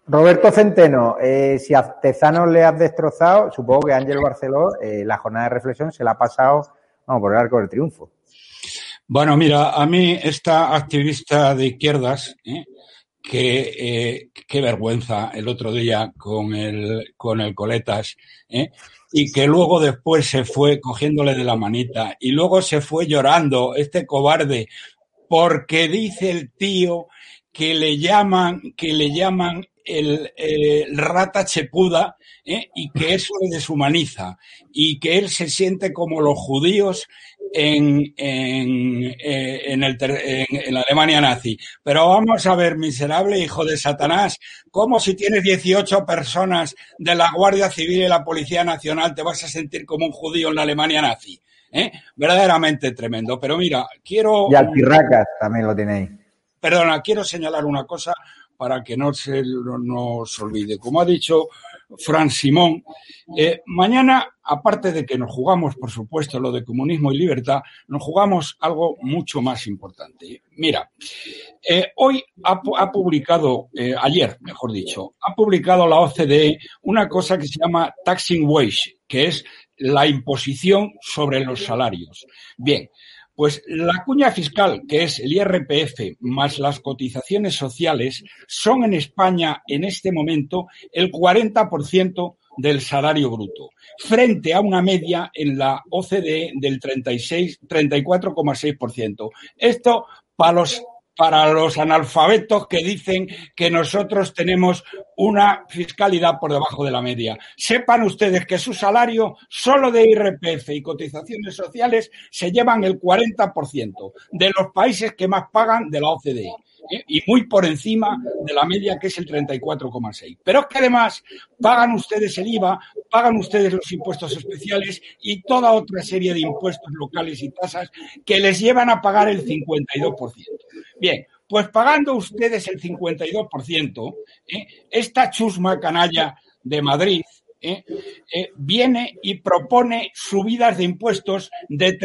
Roberto Centeno, eh, si a Tezanos le has destrozado, supongo que Ángel Barceló, eh, la jornada de reflexión se la ha pasado, vamos, por el arco del triunfo. Bueno, mira, a mí esta activista de izquierdas, ¿eh? que eh, qué vergüenza el otro día con el, con el Coletas, ¿eh? y que luego después se fue cogiéndole de la manita y luego se fue llorando, este cobarde, porque dice el tío que le llaman, que le llaman el, rata chepuda ¿eh? y que eso le deshumaniza y que él se siente como los judíos en, en, eh, en, el, en, la Alemania nazi. Pero vamos a ver, miserable hijo de Satanás, ¿cómo si tienes 18 personas de la Guardia Civil y la Policía Nacional te vas a sentir como un judío en la Alemania nazi? ¿Eh? Verdaderamente tremendo. Pero mira, quiero... Y al también lo tenéis. Perdona, quiero señalar una cosa para que no se nos olvide. Como ha dicho Fran Simón, eh, mañana, aparte de que nos jugamos, por supuesto, lo de comunismo y libertad, nos jugamos algo mucho más importante. Mira, eh, hoy ha, publicado, eh, ayer, mejor dicho, ha publicado la OCDE una cosa que se llama taxing wage, que es la imposición sobre los salarios. Bien, pues la cuña fiscal, que es el IRPF más las cotizaciones sociales, son en España en este momento el 40% del salario bruto, frente a una media en la OCDE del 36, 34,6%. Esto para los para los analfabetos que dicen que nosotros tenemos una fiscalidad por debajo de la media. Sepan ustedes que su salario solo de IRPF y cotizaciones sociales se llevan el 40% de los países que más pagan de la OCDE. ¿Eh? y muy por encima de la media que es el 34,6. Pero es que además pagan ustedes el IVA, pagan ustedes los impuestos especiales y toda otra serie de impuestos locales y tasas que les llevan a pagar el 52%. Bien, pues pagando ustedes el 52%, ¿eh? esta chusma canalla de Madrid ¿eh? viene y propone subidas de impuestos de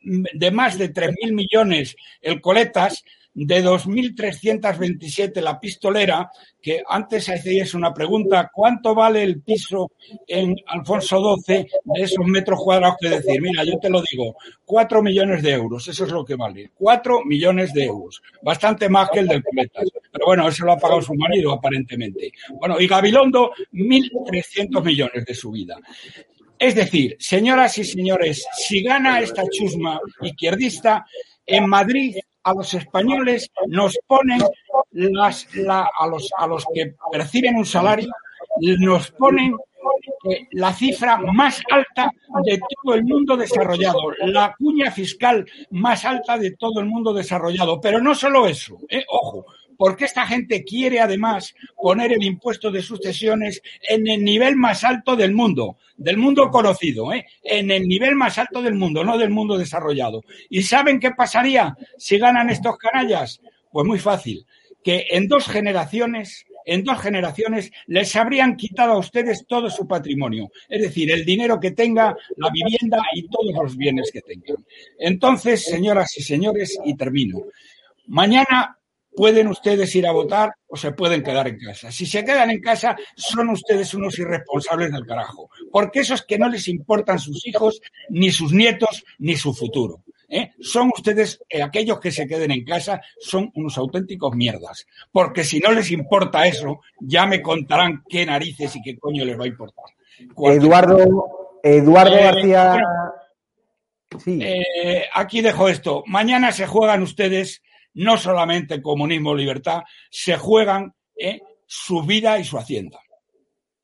de más de 3.000 millones el coletas de 2.327 la pistolera, que antes hacíais una pregunta, ¿cuánto vale el piso en Alfonso XII de esos metros cuadrados que decir? Mira, yo te lo digo, 4 millones de euros, eso es lo que vale, 4 millones de euros, bastante más que el del Cometas, pero bueno, eso lo ha pagado su marido aparentemente. Bueno, y Gabilondo, 1.300 millones de su vida. Es decir, señoras y señores, si gana esta chusma izquierdista, en Madrid a los españoles nos ponen las, a, los, a los que perciben un salario, nos ponen eh, la cifra más alta de todo el mundo desarrollado, la cuña fiscal más alta de todo el mundo desarrollado. Pero no solo eso, eh, ojo, porque esta gente quiere además poner el impuesto de sucesiones en el nivel más alto del mundo, del mundo conocido, ¿eh? en el nivel más alto del mundo, no del mundo desarrollado. ¿Y saben qué pasaría si ganan estos canallas? Pues muy fácil, que en dos generaciones en dos generaciones les habrían quitado a ustedes todo su patrimonio, es decir, el dinero que tenga, la vivienda y todos los bienes que tengan. Entonces, señoras y señores, y termino. Mañana pueden ustedes ir a votar o se pueden quedar en casa. Si se quedan en casa, son ustedes unos irresponsables del carajo, porque esos que no les importan sus hijos, ni sus nietos, ni su futuro. ¿eh? Son ustedes, eh, aquellos que se queden en casa, son unos auténticos mierdas, porque si no les importa eso, ya me contarán qué narices y qué coño les va a importar. Eduardo, Eduardo eh, García. Sí. aquí dejo esto. Mañana se juegan ustedes no solamente comunismo libertad, se juegan ¿eh? su vida y su hacienda.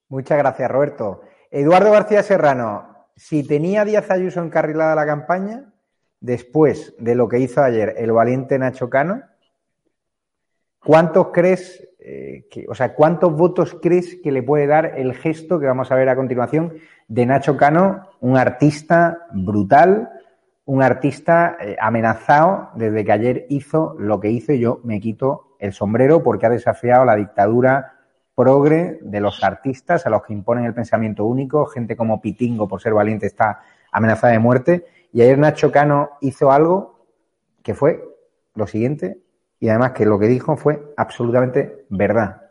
Muchas gracias, Roberto. Eduardo García Serrano, si tenía Díaz Ayuso encarrilada la campaña, después de lo que hizo ayer el valiente Nacho Cano, ¿cuántos crees, eh, que, o sea, cuántos votos crees que le puede dar el gesto que vamos a ver a continuación de Nacho Cano, un artista brutal, un artista eh, amenazado desde que ayer hizo lo que hizo yo me quito el sombrero porque ha desafiado la dictadura progre de los artistas a los que imponen el pensamiento único, gente como Pitingo por ser valiente está amenazada de muerte y ayer Nacho Cano hizo algo que fue lo siguiente y además que lo que dijo fue absolutamente verdad.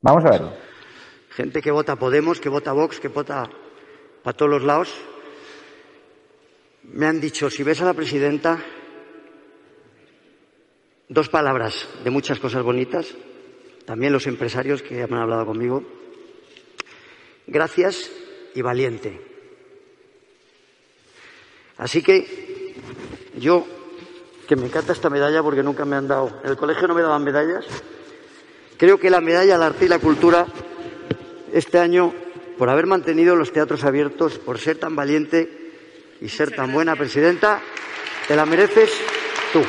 Vamos a verlo. Gente que vota Podemos, que vota Vox, que vota para todos los lados. Me han dicho, si ves a la presidenta, dos palabras de muchas cosas bonitas, también los empresarios que han hablado conmigo. Gracias y valiente. Así que yo, que me encanta esta medalla porque nunca me han dado, en el colegio no me daban medallas, creo que la medalla al arte y la cultura este año, por haber mantenido los teatros abiertos, por ser tan valiente y ser tan buena presidenta, te la mereces tú.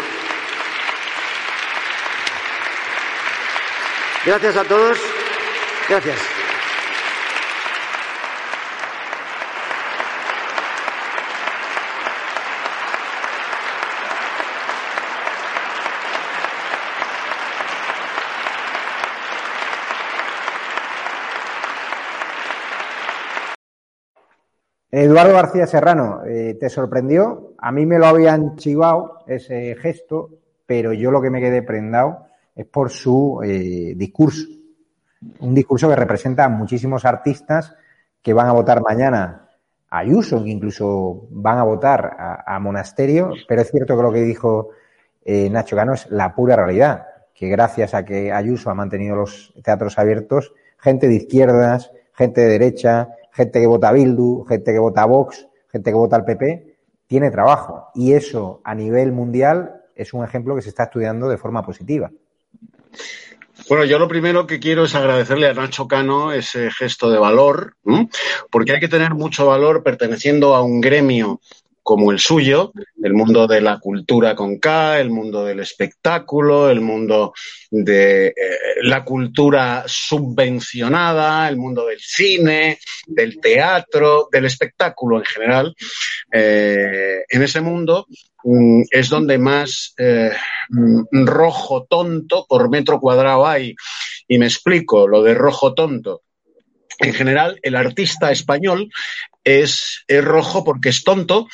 Gracias a todos. Gracias. Eduardo García Serrano, eh, ¿te sorprendió? A mí me lo habían chivado ese gesto, pero yo lo que me quedé prendado es por su eh, discurso. Un discurso que representa a muchísimos artistas que van a votar mañana a Ayuso, que incluso van a votar a, Monasterio, pero es cierto que lo que dijo eh, Nacho Cano es la pura realidad, que gracias a que Ayuso ha mantenido los teatros abiertos, gente de izquierdas, gente de derecha, gente que vota Bildu, gente que vota Vox, gente que vota al PP, tiene trabajo. Y eso a nivel mundial es un ejemplo que se está estudiando de forma positiva. Bueno, yo lo primero que quiero es agradecerle a Nacho Cano ese gesto de valor, porque hay que tener mucho valor perteneciendo a un gremio como el suyo, el mundo de la cultura con K, el mundo del espectáculo, el mundo de eh, la cultura subvencionada, el mundo del cine, del teatro, del espectáculo en general. Eh, en ese mundo mm, es donde más eh, mm, rojo tonto por metro cuadrado hay. Y me explico lo de rojo tonto. En general, el artista español es, rojo porque es tonto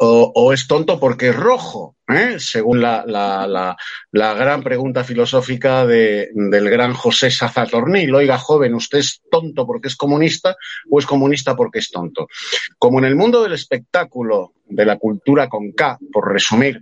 o, es tonto porque es rojo, ¿eh? según la, gran pregunta filosófica del gran José Sazatornil. Oiga, joven, ¿usted es tonto porque es comunista o es comunista porque es tonto? Como en el mundo del espectáculo, de la cultura con K, por resumir,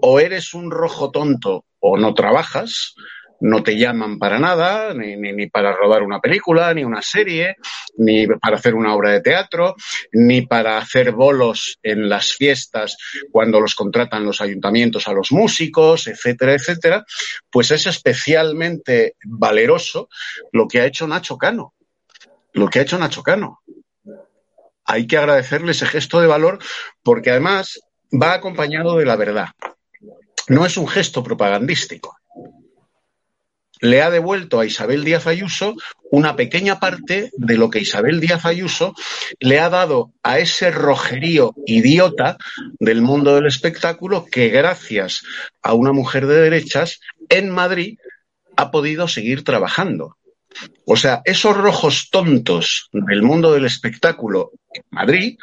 o eres un rojo tonto o no trabajas, no te llaman para nada, ni, ni, para rodar una película, ni una serie, ni para hacer una obra de teatro, ni para hacer bolos en las fiestas cuando los contratan los ayuntamientos a los músicos, etcétera, etcétera, pues es especialmente valeroso lo que ha hecho Nacho Cano. Lo que ha hecho Nacho Cano. Hay que agradecerle ese gesto de valor porque además va acompañado de la verdad. No es un gesto propagandístico le ha devuelto a Isabel Díaz Ayuso una pequeña parte de lo que Isabel Díaz Ayuso le ha dado a ese rojerío idiota del mundo del espectáculo que gracias a una mujer de derechas en Madrid ha podido seguir trabajando. O sea, esos rojos tontos del mundo del espectáculo en Madrid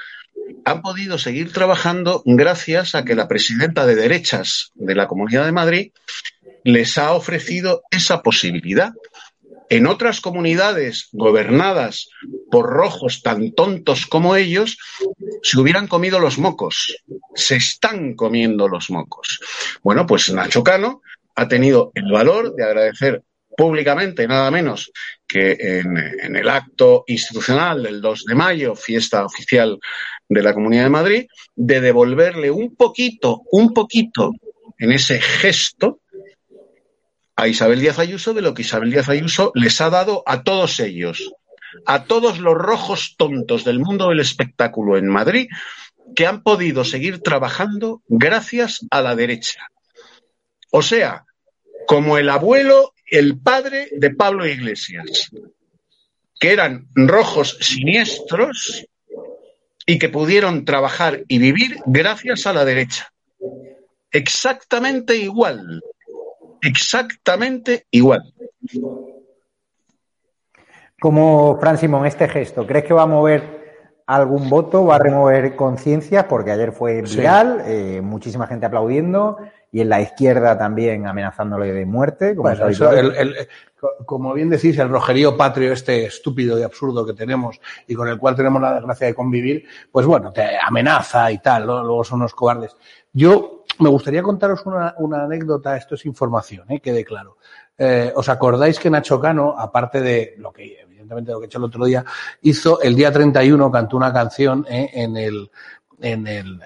han podido seguir trabajando gracias a que la presidenta de derechas de la Comunidad de Madrid les ha ofrecido esa posibilidad. En otras comunidades gobernadas por rojos tan tontos como ellos, se hubieran comido los mocos. Se están comiendo los mocos. Bueno, pues Nacho Cano ha tenido el valor de agradecer públicamente, nada menos que en, el acto institucional del 2 de mayo, fiesta oficial de la Comunidad de Madrid, de devolverle un poquito, un poquito en ese gesto a Isabel Díaz Ayuso de lo que Isabel Díaz Ayuso les ha dado a todos ellos, a todos los rojos tontos del mundo del espectáculo en Madrid, que han podido seguir trabajando gracias a la derecha. O sea, como el abuelo, el padre de Pablo Iglesias, que eran rojos siniestros y que pudieron trabajar y vivir gracias a la derecha. Exactamente igual exactamente igual. Como Fran Simón, este gesto, ¿crees que va a mover algún voto, va a remover conciencias, porque ayer fue viral, eh, muchísima gente aplaudiendo y en la izquierda también amenazándole de muerte. Como, bueno, eso, el, el, como bien decís, el rojerío patrio este estúpido y absurdo que tenemos y con el cual tenemos la desgracia de convivir, pues bueno, te amenaza y tal, ¿no? luego son unos cobardes. Yo me gustaría contaros una, una anécdota, esto es información, ¿eh? quede claro. Eh, ¿Os acordáis que Nacho Cano, aparte de lo que evidentemente lo que he hecho el otro día, hizo el día 31, cantó una canción ¿eh? en el, en el,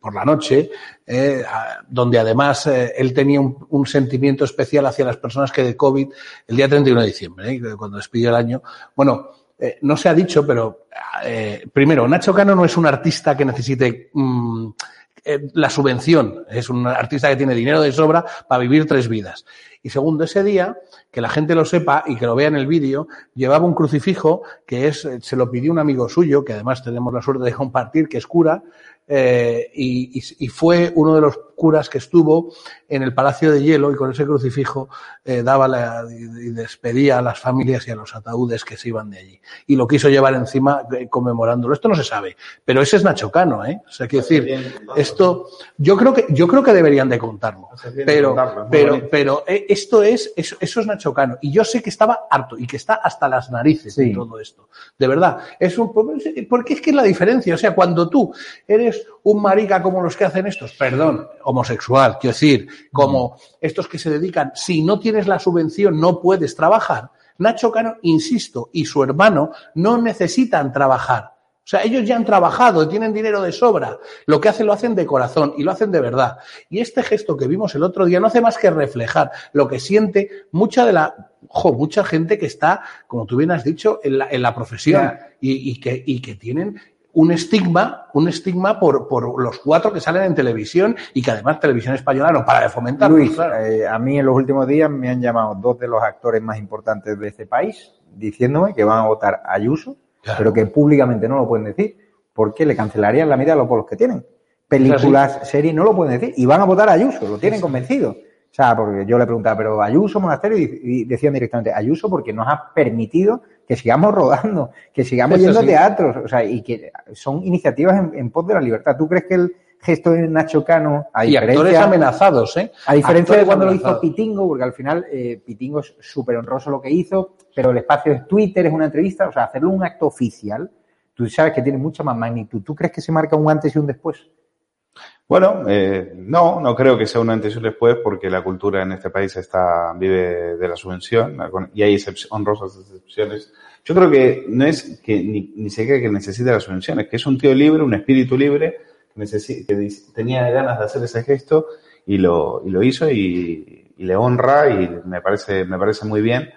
por la noche, eh, donde además eh, él tenía un, un, sentimiento especial hacia las personas que de COVID, el día 31 de diciembre, eh, cuando despidió el año. Bueno, eh, no se ha dicho, pero eh, primero, Nacho Cano no es un artista que necesite mmm, la subvención, es un artista que tiene dinero de sobra para vivir tres vidas. Y segundo, ese día, que la gente lo sepa y que lo vea en el vídeo, llevaba un crucifijo que es, se lo pidió un amigo suyo, que además tenemos la suerte de compartir, que es cura, eh, y, y, fue uno de los curas que estuvo en el Palacio de Hielo y con ese crucifijo eh, daba la, y, despedía a las familias y a los ataúdes que se iban de allí. Y lo quiso llevar encima eh, conmemorándolo. Esto no se sabe, pero ese es Nacho Cano, ¿eh? O sea, quiero decir, esto, yo creo que, yo creo que deberían de contarlo. Pero, pero, pero eh, esto es, eso, eso, es Nacho Cano. Y yo sé que estaba harto y que está hasta las narices sí. de todo esto. De verdad. Es un, porque es que es la diferencia. O sea, cuando tú eres un marica como los que hacen estos, perdón, homosexual, quiero decir, como estos que se dedican, si no tienes la subvención no puedes trabajar. Nacho Cano, insisto, y su hermano no necesitan trabajar. O sea, ellos ya han trabajado, tienen dinero de sobra. Lo que hacen lo hacen de corazón y lo hacen de verdad. Y este gesto que vimos el otro día no hace más que reflejar lo que siente mucha de la, ojo, mucha gente que está, como tú bien has dicho, en la, en la profesión y, y, que, y que tienen un estigma, un estigma por, por los cuatro que salen en televisión y que además televisión española no para de fomentar. Luis, claro. eh, a mí en los últimos días me han llamado dos de los actores más importantes de este país diciéndome que van a votar a Ayuso, claro. pero que públicamente no lo pueden decir porque le cancelarían la mitad de los polos que tienen. Películas, ¿Sí? series, no lo pueden decir y van a votar a Ayuso, lo tienen convencido. O sea, porque yo le preguntaba, pero Ayuso, Monasterio, y decían directamente, Ayuso porque nos ha permitido que sigamos rodando, que sigamos Eso yendo sí. a teatros, o sea, y que son iniciativas en, en, pos de la libertad. ¿Tú crees que el gesto de Nacho Cano, a y actores amenazados, ¿eh? A diferencia actores de cuando amenazados. lo hizo Pitingo, porque al final eh, Pitingo es súper honroso lo que hizo, pero el espacio es Twitter, es una entrevista, o sea, hacerlo un acto oficial, tú sabes que tiene mucha más magnitud. ¿Tú crees que se marca un antes y un después? Bueno, eh, no, no creo que sea un antes y un después porque la cultura en este país está vive de la subvención y hay honrosas excepciones. Yo creo que no es que ni, ni siquiera que necesite la subvención, es que es un tío libre, un espíritu libre que, que tenía ganas de hacer ese gesto y lo, y lo hizo y, y le honra y me parece, me parece muy bien.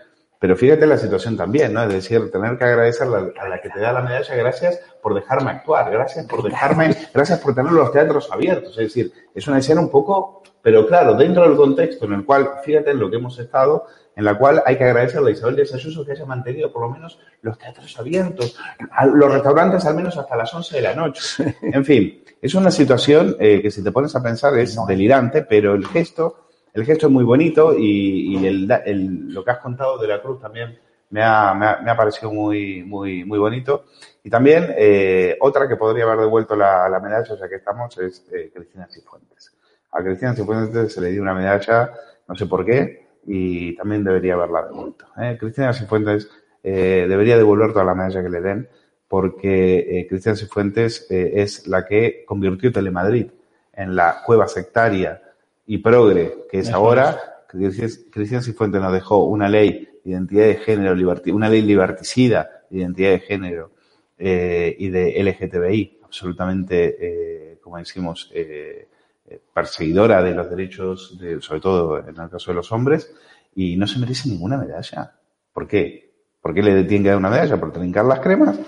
Pero fíjate la situación también, ¿no? Es decir, tener que agradecer a la que te da la medalla, gracias por dejarme actuar, gracias por dejarme, gracias por tener los teatros abiertos. Es decir, es una escena un poco, pero claro, dentro del contexto en el cual, fíjate en lo que hemos estado, en la cual hay que agradecerle a Isabel de Sayuso que haya mantenido por lo menos los teatros abiertos, los restaurantes al menos hasta las 11 de la noche. En fin, es una situación eh, que si te pones a pensar es delirante, pero el gesto el gesto es muy bonito y, lo que has contado de la cruz también me ha, parecido muy, muy, muy bonito. Y también eh, otra que podría haber devuelto la, la medalla, ya que estamos, es eh, Cristina Cifuentes. A Cristina Cifuentes se le dio una medalla, no sé por qué, y también debería haberla devuelto. ¿eh? Cristina Cifuentes debería devolver toda la medalla que le den, porque Cristina Cifuentes es la que convirtió Telemadrid en la cueva sectaria y progre, que es ahora, Cristian Cifuentes nos dejó una ley de identidad de género, liberti una ley liberticida de identidad de género eh, y de LGTBI, absolutamente, eh, como decimos, eh, perseguidora de los derechos, de, sobre todo en el caso de los hombres, y no se merece ninguna medalla. ¿Por qué? ¿Por qué le tienen que dar una medalla? ¿Por trincar las cremas?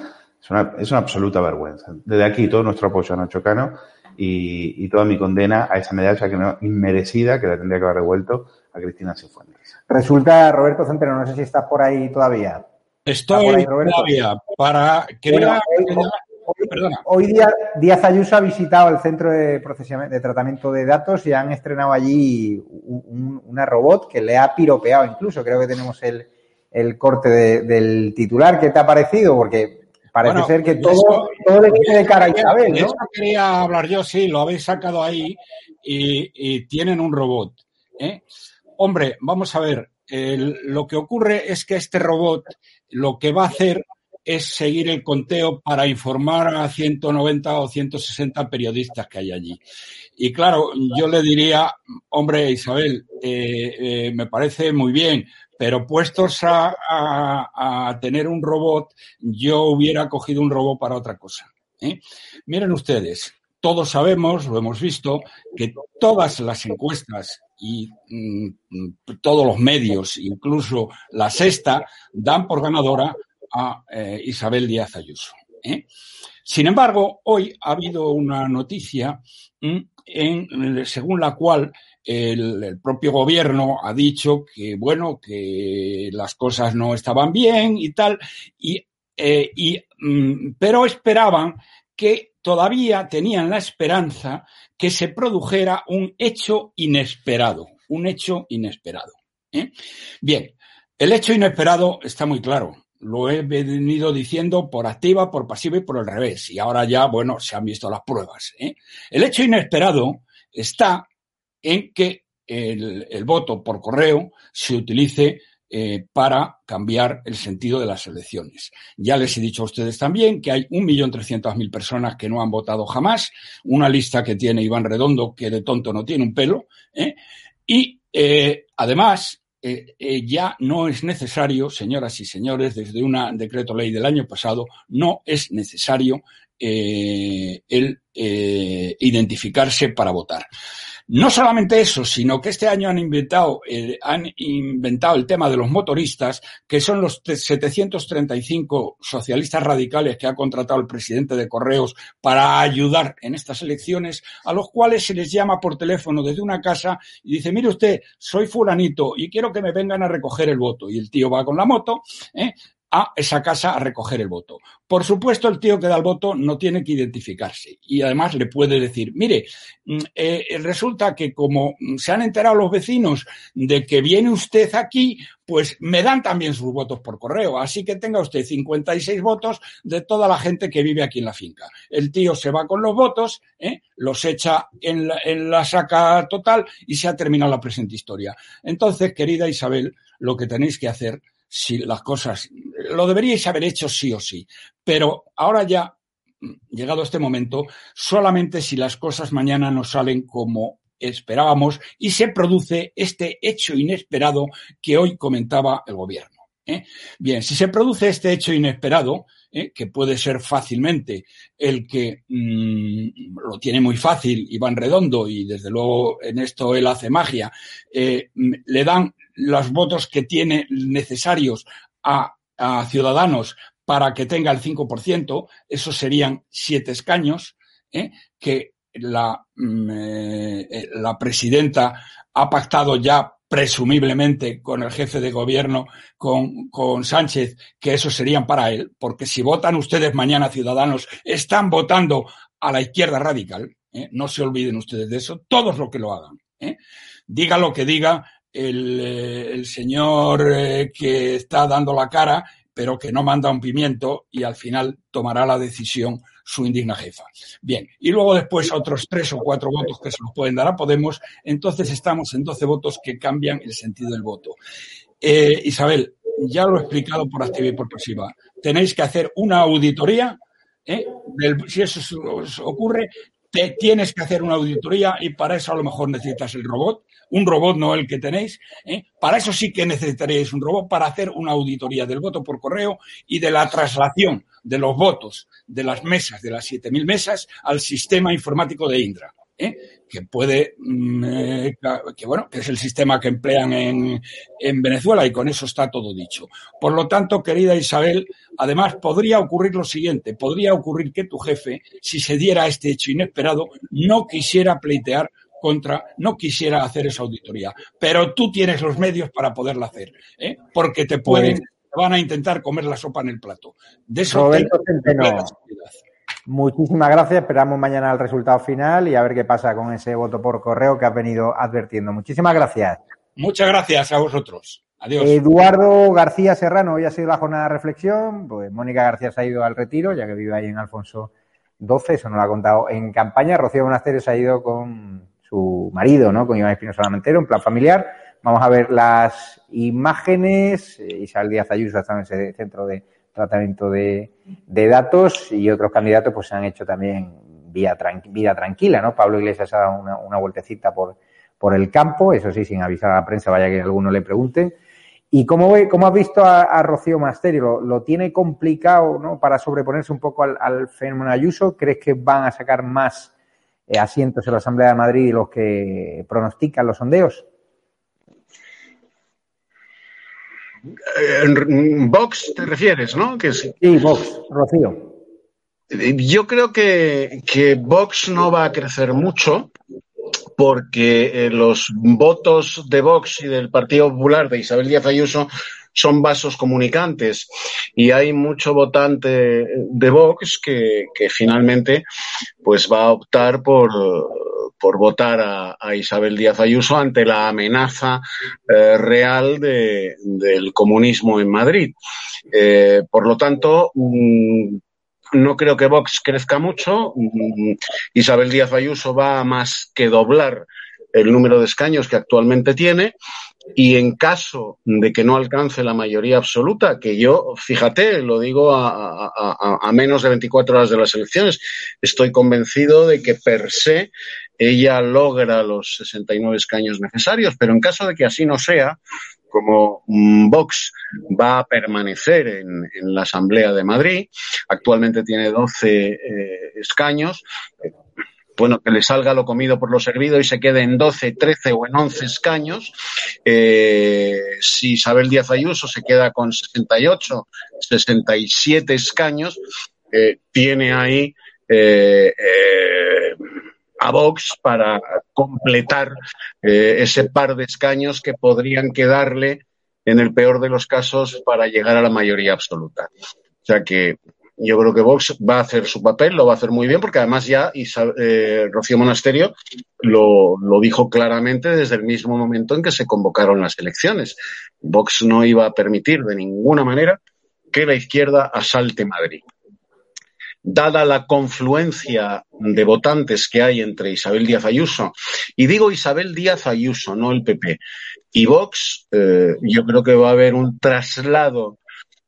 Es una, es una absoluta vergüenza. Desde aquí todo nuestro apoyo a Nacho Cano y, y, toda mi condena a esa medalla que no, inmerecida que la tendría que haber devuelto a Cristina Cifuentes. Resulta, Roberto Centeno, no sé si estás por ahí todavía. Estoy ahí, todavía para. Bueno, hoy, hoy, día Díaz Ayuso ha visitado el centro de, de tratamiento de datos y han estrenado allí un, una robot que le ha piropeado incluso. Creo que tenemos el, el corte de, del titular. ¿Qué te ha parecido? Porque Parece ser que todo, todo le viene de cara a Isabel, ¿no? Eso quería hablar yo, sí, lo habéis sacado ahí y, tienen un robot. ¿eh? Hombre, vamos a ver, lo que ocurre es que este robot lo que va a hacer es seguir el conteo para informar a 190 o 160 periodistas que hay allí. Y claro, yo le diría, hombre, Isabel, eh, eh, me parece muy bien, pero puestos a, tener un robot, yo hubiera cogido un robot para otra cosa. ¿eh? Miren ustedes, todos sabemos, lo hemos visto, que todas las encuestas y mm, todos los medios, incluso la sexta, dan por ganadora a eh, Isabel Díaz Ayuso. ¿eh? Sin embargo, hoy ha habido una noticia mm, en, según la cual el, propio gobierno ha dicho que, bueno, que las cosas no estaban bien y tal, y, eh, y mm, pero esperaban que todavía tenían la esperanza que se produjera un hecho inesperado, un hecho inesperado. ¿eh? Bien, el hecho inesperado está muy claro. Lo he venido diciendo por activa, por pasiva y por el revés. Y ahora ya, bueno, se han visto las pruebas. ¿eh? El hecho inesperado está en que el, voto por correo se utilice eh, para cambiar el sentido de las elecciones. Ya les he dicho a ustedes también que hay 1.300.000 personas que no han votado jamás, una lista que tiene Iván Redondo que de tonto no tiene un pelo, ¿eh? y eh, además ya no es necesario, señoras y señores, desde un decreto ley del año pasado, no es necesario el identificarse para votar. No solamente eso, sino que este año han inventado, eh, han inventado el tema de los motoristas, que son los 735 socialistas radicales que ha contratado el presidente de Correos para ayudar en estas elecciones, a los cuales se les llama por teléfono desde una casa y dice, mire usted, soy fulanito y quiero que me vengan a recoger el voto. Y el tío va con la moto, ¿eh? A esa casa a recoger el voto. Por supuesto, el tío que da el voto no tiene que identificarse y además le puede decir, mire, mm, eh, resulta que como se han enterado los vecinos de que viene usted aquí, pues me dan también sus votos por correo. Así que tenga usted 56 votos de toda la gente que vive aquí en la finca. El tío se va con los votos, ¿eh? los echa en la, en la saca total y se ha terminado la presente historia. Entonces, querida Isabel, lo que tenéis que hacer si las cosas lo deberíais haber hecho sí o sí, pero ahora ya llegado este momento, solamente si las cosas mañana no salen como esperábamos y se produce este hecho inesperado que hoy comentaba el gobierno. ¿eh? Bien, si se produce este hecho inesperado, ¿eh? que puede ser fácilmente el que mm, lo tiene muy fácil Iván Redondo y desde luego en esto él hace magia, eh, le dan los votos que tiene necesarios a, Ciudadanos para que tenga el 5%, esos serían siete escaños, ¿eh? que la, mm, la presidenta ha pactado ya presumiblemente con el jefe de gobierno, con, con, Sánchez, que esos serían para él, porque si votan ustedes mañana Ciudadanos, están votando a la izquierda radical, ¿eh? no se olviden ustedes de eso, todos lo que lo hagan. Diga lo que diga el, eh, el señor eh, que está dando la cara, pero que no manda un pimiento y al final tomará la decisión su indigna jefa. Bien, y luego después otros tres o cuatro votos que se nos pueden dar a Podemos, entonces estamos en 12 votos que cambian el sentido del voto. Eh, Isabel, ya lo he explicado por activa y por pasiva. Tenéis que hacer una auditoría, ¿eh? si eso os ocurre, te tienes que hacer una auditoría y para eso a lo mejor necesitas el robot, un robot no el que tenéis. ¿eh? Para eso sí que necesitaréis un robot para hacer una auditoría del voto por correo y de la traslación de los votos de las mesas, de las 7.000 mesas, al sistema informático de Indra. ¿eh? que puede, mm, eh, que bueno, que es el sistema que emplean en, en Venezuela y con eso está todo dicho. Por lo tanto, querida Isabel, además podría ocurrir lo siguiente, podría ocurrir que tu jefe, si se diera este hecho inesperado, no quisiera pleitear contra, no quisiera hacer esa auditoría, pero tú tienes los medios para poderla hacer, ¿eh? porque te pueden, van a intentar comer la sopa en el plato. De eso Muchísimas gracias. Esperamos mañana el resultado final y a ver qué pasa con ese voto por correo que has venido advirtiendo. Muchísimas gracias. Muchas gracias a vosotros. Adiós. Eduardo García Serrano, hoy ha sido la jornada de reflexión. Pues Mónica García se ha ido al retiro, ya que vive ahí en Alfonso XII, eso nos lo ha contado en campaña. Rocío Monasterio se ha ido con su marido, ¿no? Con Iván Espinosa Lamentero, en plan familiar. Vamos a ver las imágenes. Eh, Isabel Díaz Ayuso está en ese centro de tratamiento de, datos y otros candidatos pues se han hecho también vía vida tranquila, ¿no? Pablo Iglesias ha dado una, una vueltecita por, por el campo, eso sí, sin avisar a la prensa, vaya que alguno le pregunte. ¿Y cómo, cómo has visto a, Rocío Masterio? ¿Lo, tiene complicado ¿no? para sobreponerse un poco al, fenómeno Ayuso? ¿Crees que van a sacar más eh, asientos en la Asamblea de Madrid de los que pronostican los sondeos? En Vox te refieres, ¿no? Que sí. Vox, Rocío. Yo creo que, que Vox no va a crecer mucho porque eh, los votos de Vox y del Partido Popular de Isabel Díaz Ayuso son vasos comunicantes y hay mucho votante de Vox que, finalmente pues va a optar por, por votar a, Isabel Díaz Ayuso ante la amenaza eh, real del comunismo en Madrid. Eh, por lo tanto, mm, no creo que Vox crezca mucho. Mm, Isabel Díaz Ayuso va a más que doblar el número de escaños que actualmente tiene. Y en caso de que no alcance la mayoría absoluta, que yo, fíjate, lo digo a, menos de 24 horas de las elecciones, estoy convencido de que per se ella logra los 69 escaños necesarios, pero en caso de que así no sea, como Vox va a permanecer en, la Asamblea de Madrid, actualmente tiene 12 eh, escaños, bueno, que le salga lo comido por lo servido y se quede en 12, 13 o en 11 escaños. Eh, si Isabel Díaz Ayuso se queda con 68, 67 escaños, eh, tiene ahí a Vox para completar eh, ese par de escaños que podrían quedarle, en el peor de los casos, para llegar a la mayoría absoluta. O sea que yo creo que Vox va a hacer su papel, lo va a hacer muy bien, porque además ya eh, Rocío Monasterio lo, lo, dijo claramente desde el mismo momento en que se convocaron las elecciones. Vox no iba a permitir de ninguna manera que la izquierda asalte Madrid dada la confluencia de votantes que hay entre Isabel Díaz Ayuso, y digo Isabel Díaz Ayuso, no el PP, y Vox, eh, yo creo que va a haber un traslado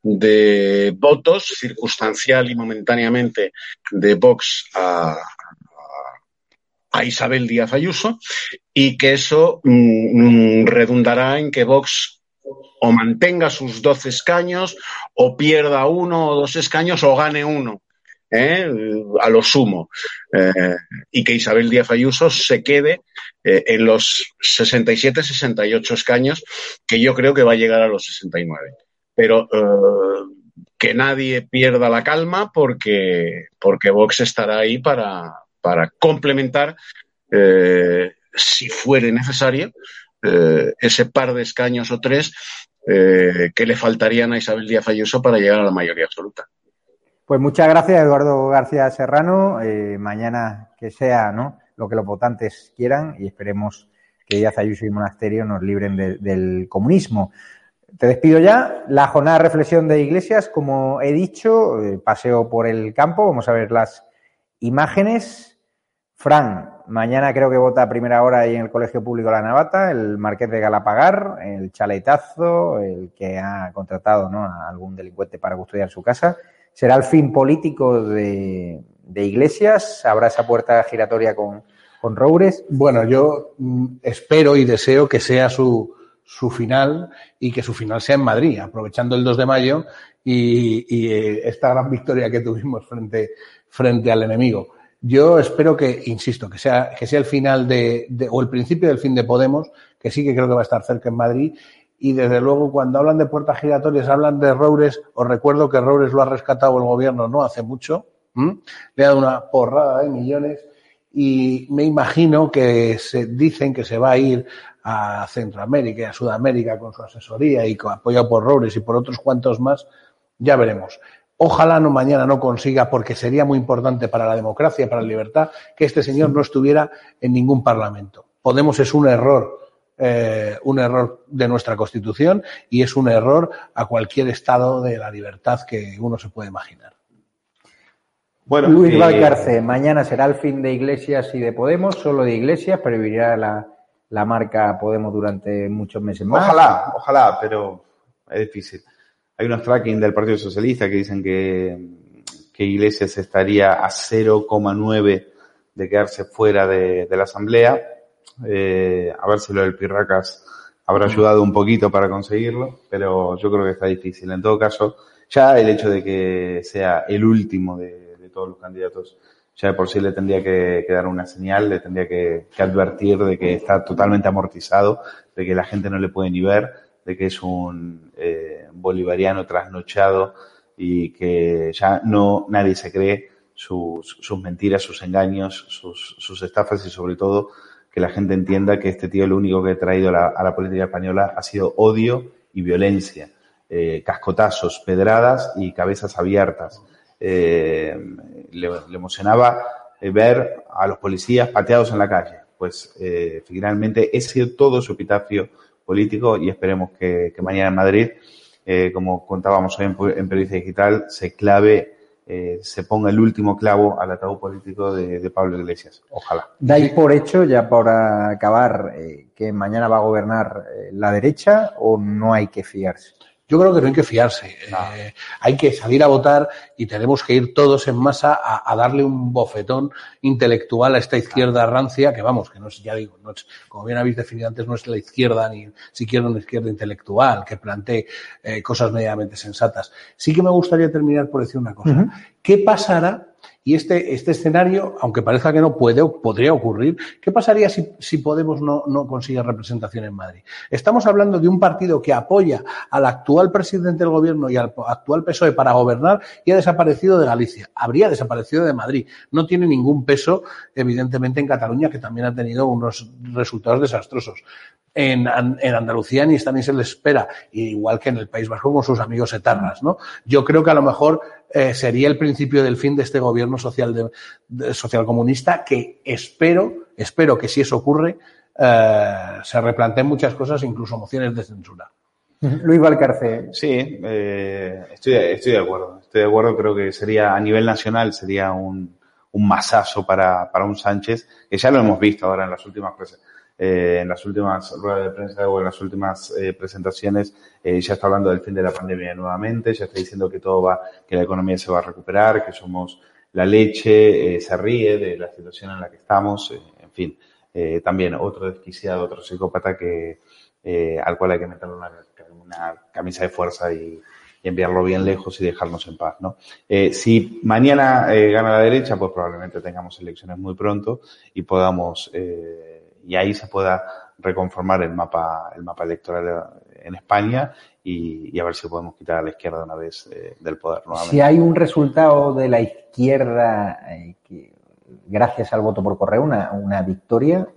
de votos circunstancial y momentáneamente de Vox a, a Isabel Díaz Ayuso y que eso mm, redundará en que Vox o mantenga sus 12 escaños o pierda uno o dos escaños o gane uno. ¿Eh? a lo sumo, eh, y que Isabel Díaz Ayuso se quede eh, en los 67-68 escaños, que yo creo que va a llegar a los 69. Pero que nadie pierda la calma porque, porque Vox estará ahí para, para complementar, si fuere necesario, ese par de escaños o tres que le faltarían a Isabel Díaz Ayuso para llegar a la mayoría absoluta. Pues muchas gracias, Eduardo García Serrano. Eh, mañana que sea ¿no? lo que los votantes quieran y esperemos que Díaz Ayuso y Monasterio nos libren del comunismo. Te despido ya. La jornada de reflexión de Iglesias, como he dicho, eh, paseo por el campo. Vamos a ver las imágenes. Fran, mañana creo que vota a primera hora ahí en el Colegio Público La Navata, el Marqués de Galapagar, el chaletazo, el que ha contratado ¿no? a algún delincuente para custodiar su casa. ¿Será el fin político de, Iglesias? ¿Habrá esa puerta giratoria con, con Roures? Bueno, yo mm, espero y deseo que sea su, su final y que su final sea en Madrid, aprovechando el 2 de mayo y, eh, esta gran victoria que tuvimos frente, frente al enemigo. Yo espero que, insisto, que sea, que sea el final de, o el principio del fin de Podemos, que sí que creo que va a estar cerca en Madrid y desde luego cuando hablan de puertas giratorias hablan de Roures, os recuerdo que Roures lo ha rescatado el gobierno no hace mucho, le ha dado una porrada de millones y me imagino que se dicen que se va a ir a Centroamérica y a Sudamérica con su asesoría y apoyado por Roures y por otros cuantos más, ya veremos. Ojalá no mañana no consiga, porque sería muy importante para la democracia, para la libertad, que este señor no estuviera en ningún parlamento. Podemos es un error eh, un error de nuestra Constitución y es un error a cualquier estado de la libertad que uno se puede imaginar. Bueno, Luis eh, Valcarce, mañana será el fin de Iglesias y de Podemos, solo de Iglesias, pero vivirá la, la marca Podemos durante muchos meses más. Ojalá, ojalá, pero es difícil. Hay unos tracking del Partido Socialista que dicen que, que Iglesias estaría a 0,9 de quedarse fuera de, de la Asamblea eh, a ver si lo del Pirracas habrá ayudado un poquito para conseguirlo, pero yo creo que está difícil. En todo caso, ya el hecho de que sea el último de, todos los candidatos, ya por sí le tendría que, dar una señal, le tendría que, advertir de que está totalmente amortizado, de que la gente no le puede ni ver, de que es un eh, bolivariano trasnochado y que ya no nadie se cree sus, sus mentiras, sus engaños, sus, sus estafas y sobre todo que la gente entienda que este tío lo único que ha traído a la, política española ha sido odio y violencia, eh, cascotazos, pedradas y cabezas abiertas. Eh, le, emocionaba eh, ver a los policías pateados en la calle. Pues finalmente ese es todo su epitafio político y esperemos que, mañana en Madrid, como contábamos hoy en, en Periodista Digital, se clave eh, se ponga el último clavo al ataúd político de, Pablo Iglesias. Ojalá. ¿Dais por hecho, ya para acabar, eh, que mañana va a gobernar eh, la derecha o no hay que fiarse? Yo creo que no hay que fiarse. Eh, hay que salir a votar y tenemos que ir todos en masa a, darle un bofetón intelectual a esta izquierda rancia, que vamos, que no es, ya digo, no es, como bien habéis definido antes, no es la izquierda ni siquiera una izquierda intelectual que plantee eh, cosas medianamente sensatas. Sí que me gustaría terminar por decir una cosa. ¿Qué pasará y este, este escenario, aunque parezca que no puede, podría ocurrir. ¿Qué pasaría si, si Podemos no, no consigue representación en Madrid? Estamos hablando de un partido que apoya al actual presidente del gobierno y al actual PSOE para gobernar y ha desaparecido de Galicia. Habría desaparecido de Madrid. No tiene ningún peso, evidentemente, en Cataluña, que también ha tenido unos resultados desastrosos en, en, Andalucía ni está ni se le espera, igual que en el País Vasco con sus amigos etarras, ¿no? Yo creo que a lo mejor eh, sería el principio del fin de este gobierno social de, social comunista que espero, espero que si eso ocurre, eh, se replanteen muchas cosas, incluso mociones de censura. Luis Valcarce. Sí, eh, estoy, estoy de acuerdo. Estoy de acuerdo, creo que sería a nivel nacional sería un, un masazo para, para un Sánchez, que ya lo hemos visto ahora en las últimas eh, en las últimas ruedas de prensa o en las últimas eh, presentaciones eh, ya está hablando del fin de la pandemia nuevamente, ya está diciendo que todo va, que la economía se va a recuperar, que somos la leche, se ríe de la situación en la que estamos, en fin, también otro desquiciado, otro psicópata que al cual hay que meterle una, una camisa de fuerza y, enviarlo bien lejos y dejarnos en paz, ¿no? si mañana gana la derecha, pues probablemente tengamos elecciones muy pronto y podamos y ahí se pueda reconformar el mapa, el mapa electoral en España y, a ver si podemos quitar a la izquierda una vez eh, del poder nuevamente. Si hay un resultado de la izquierda eh, que, gracias al voto por correo, una, una victoria,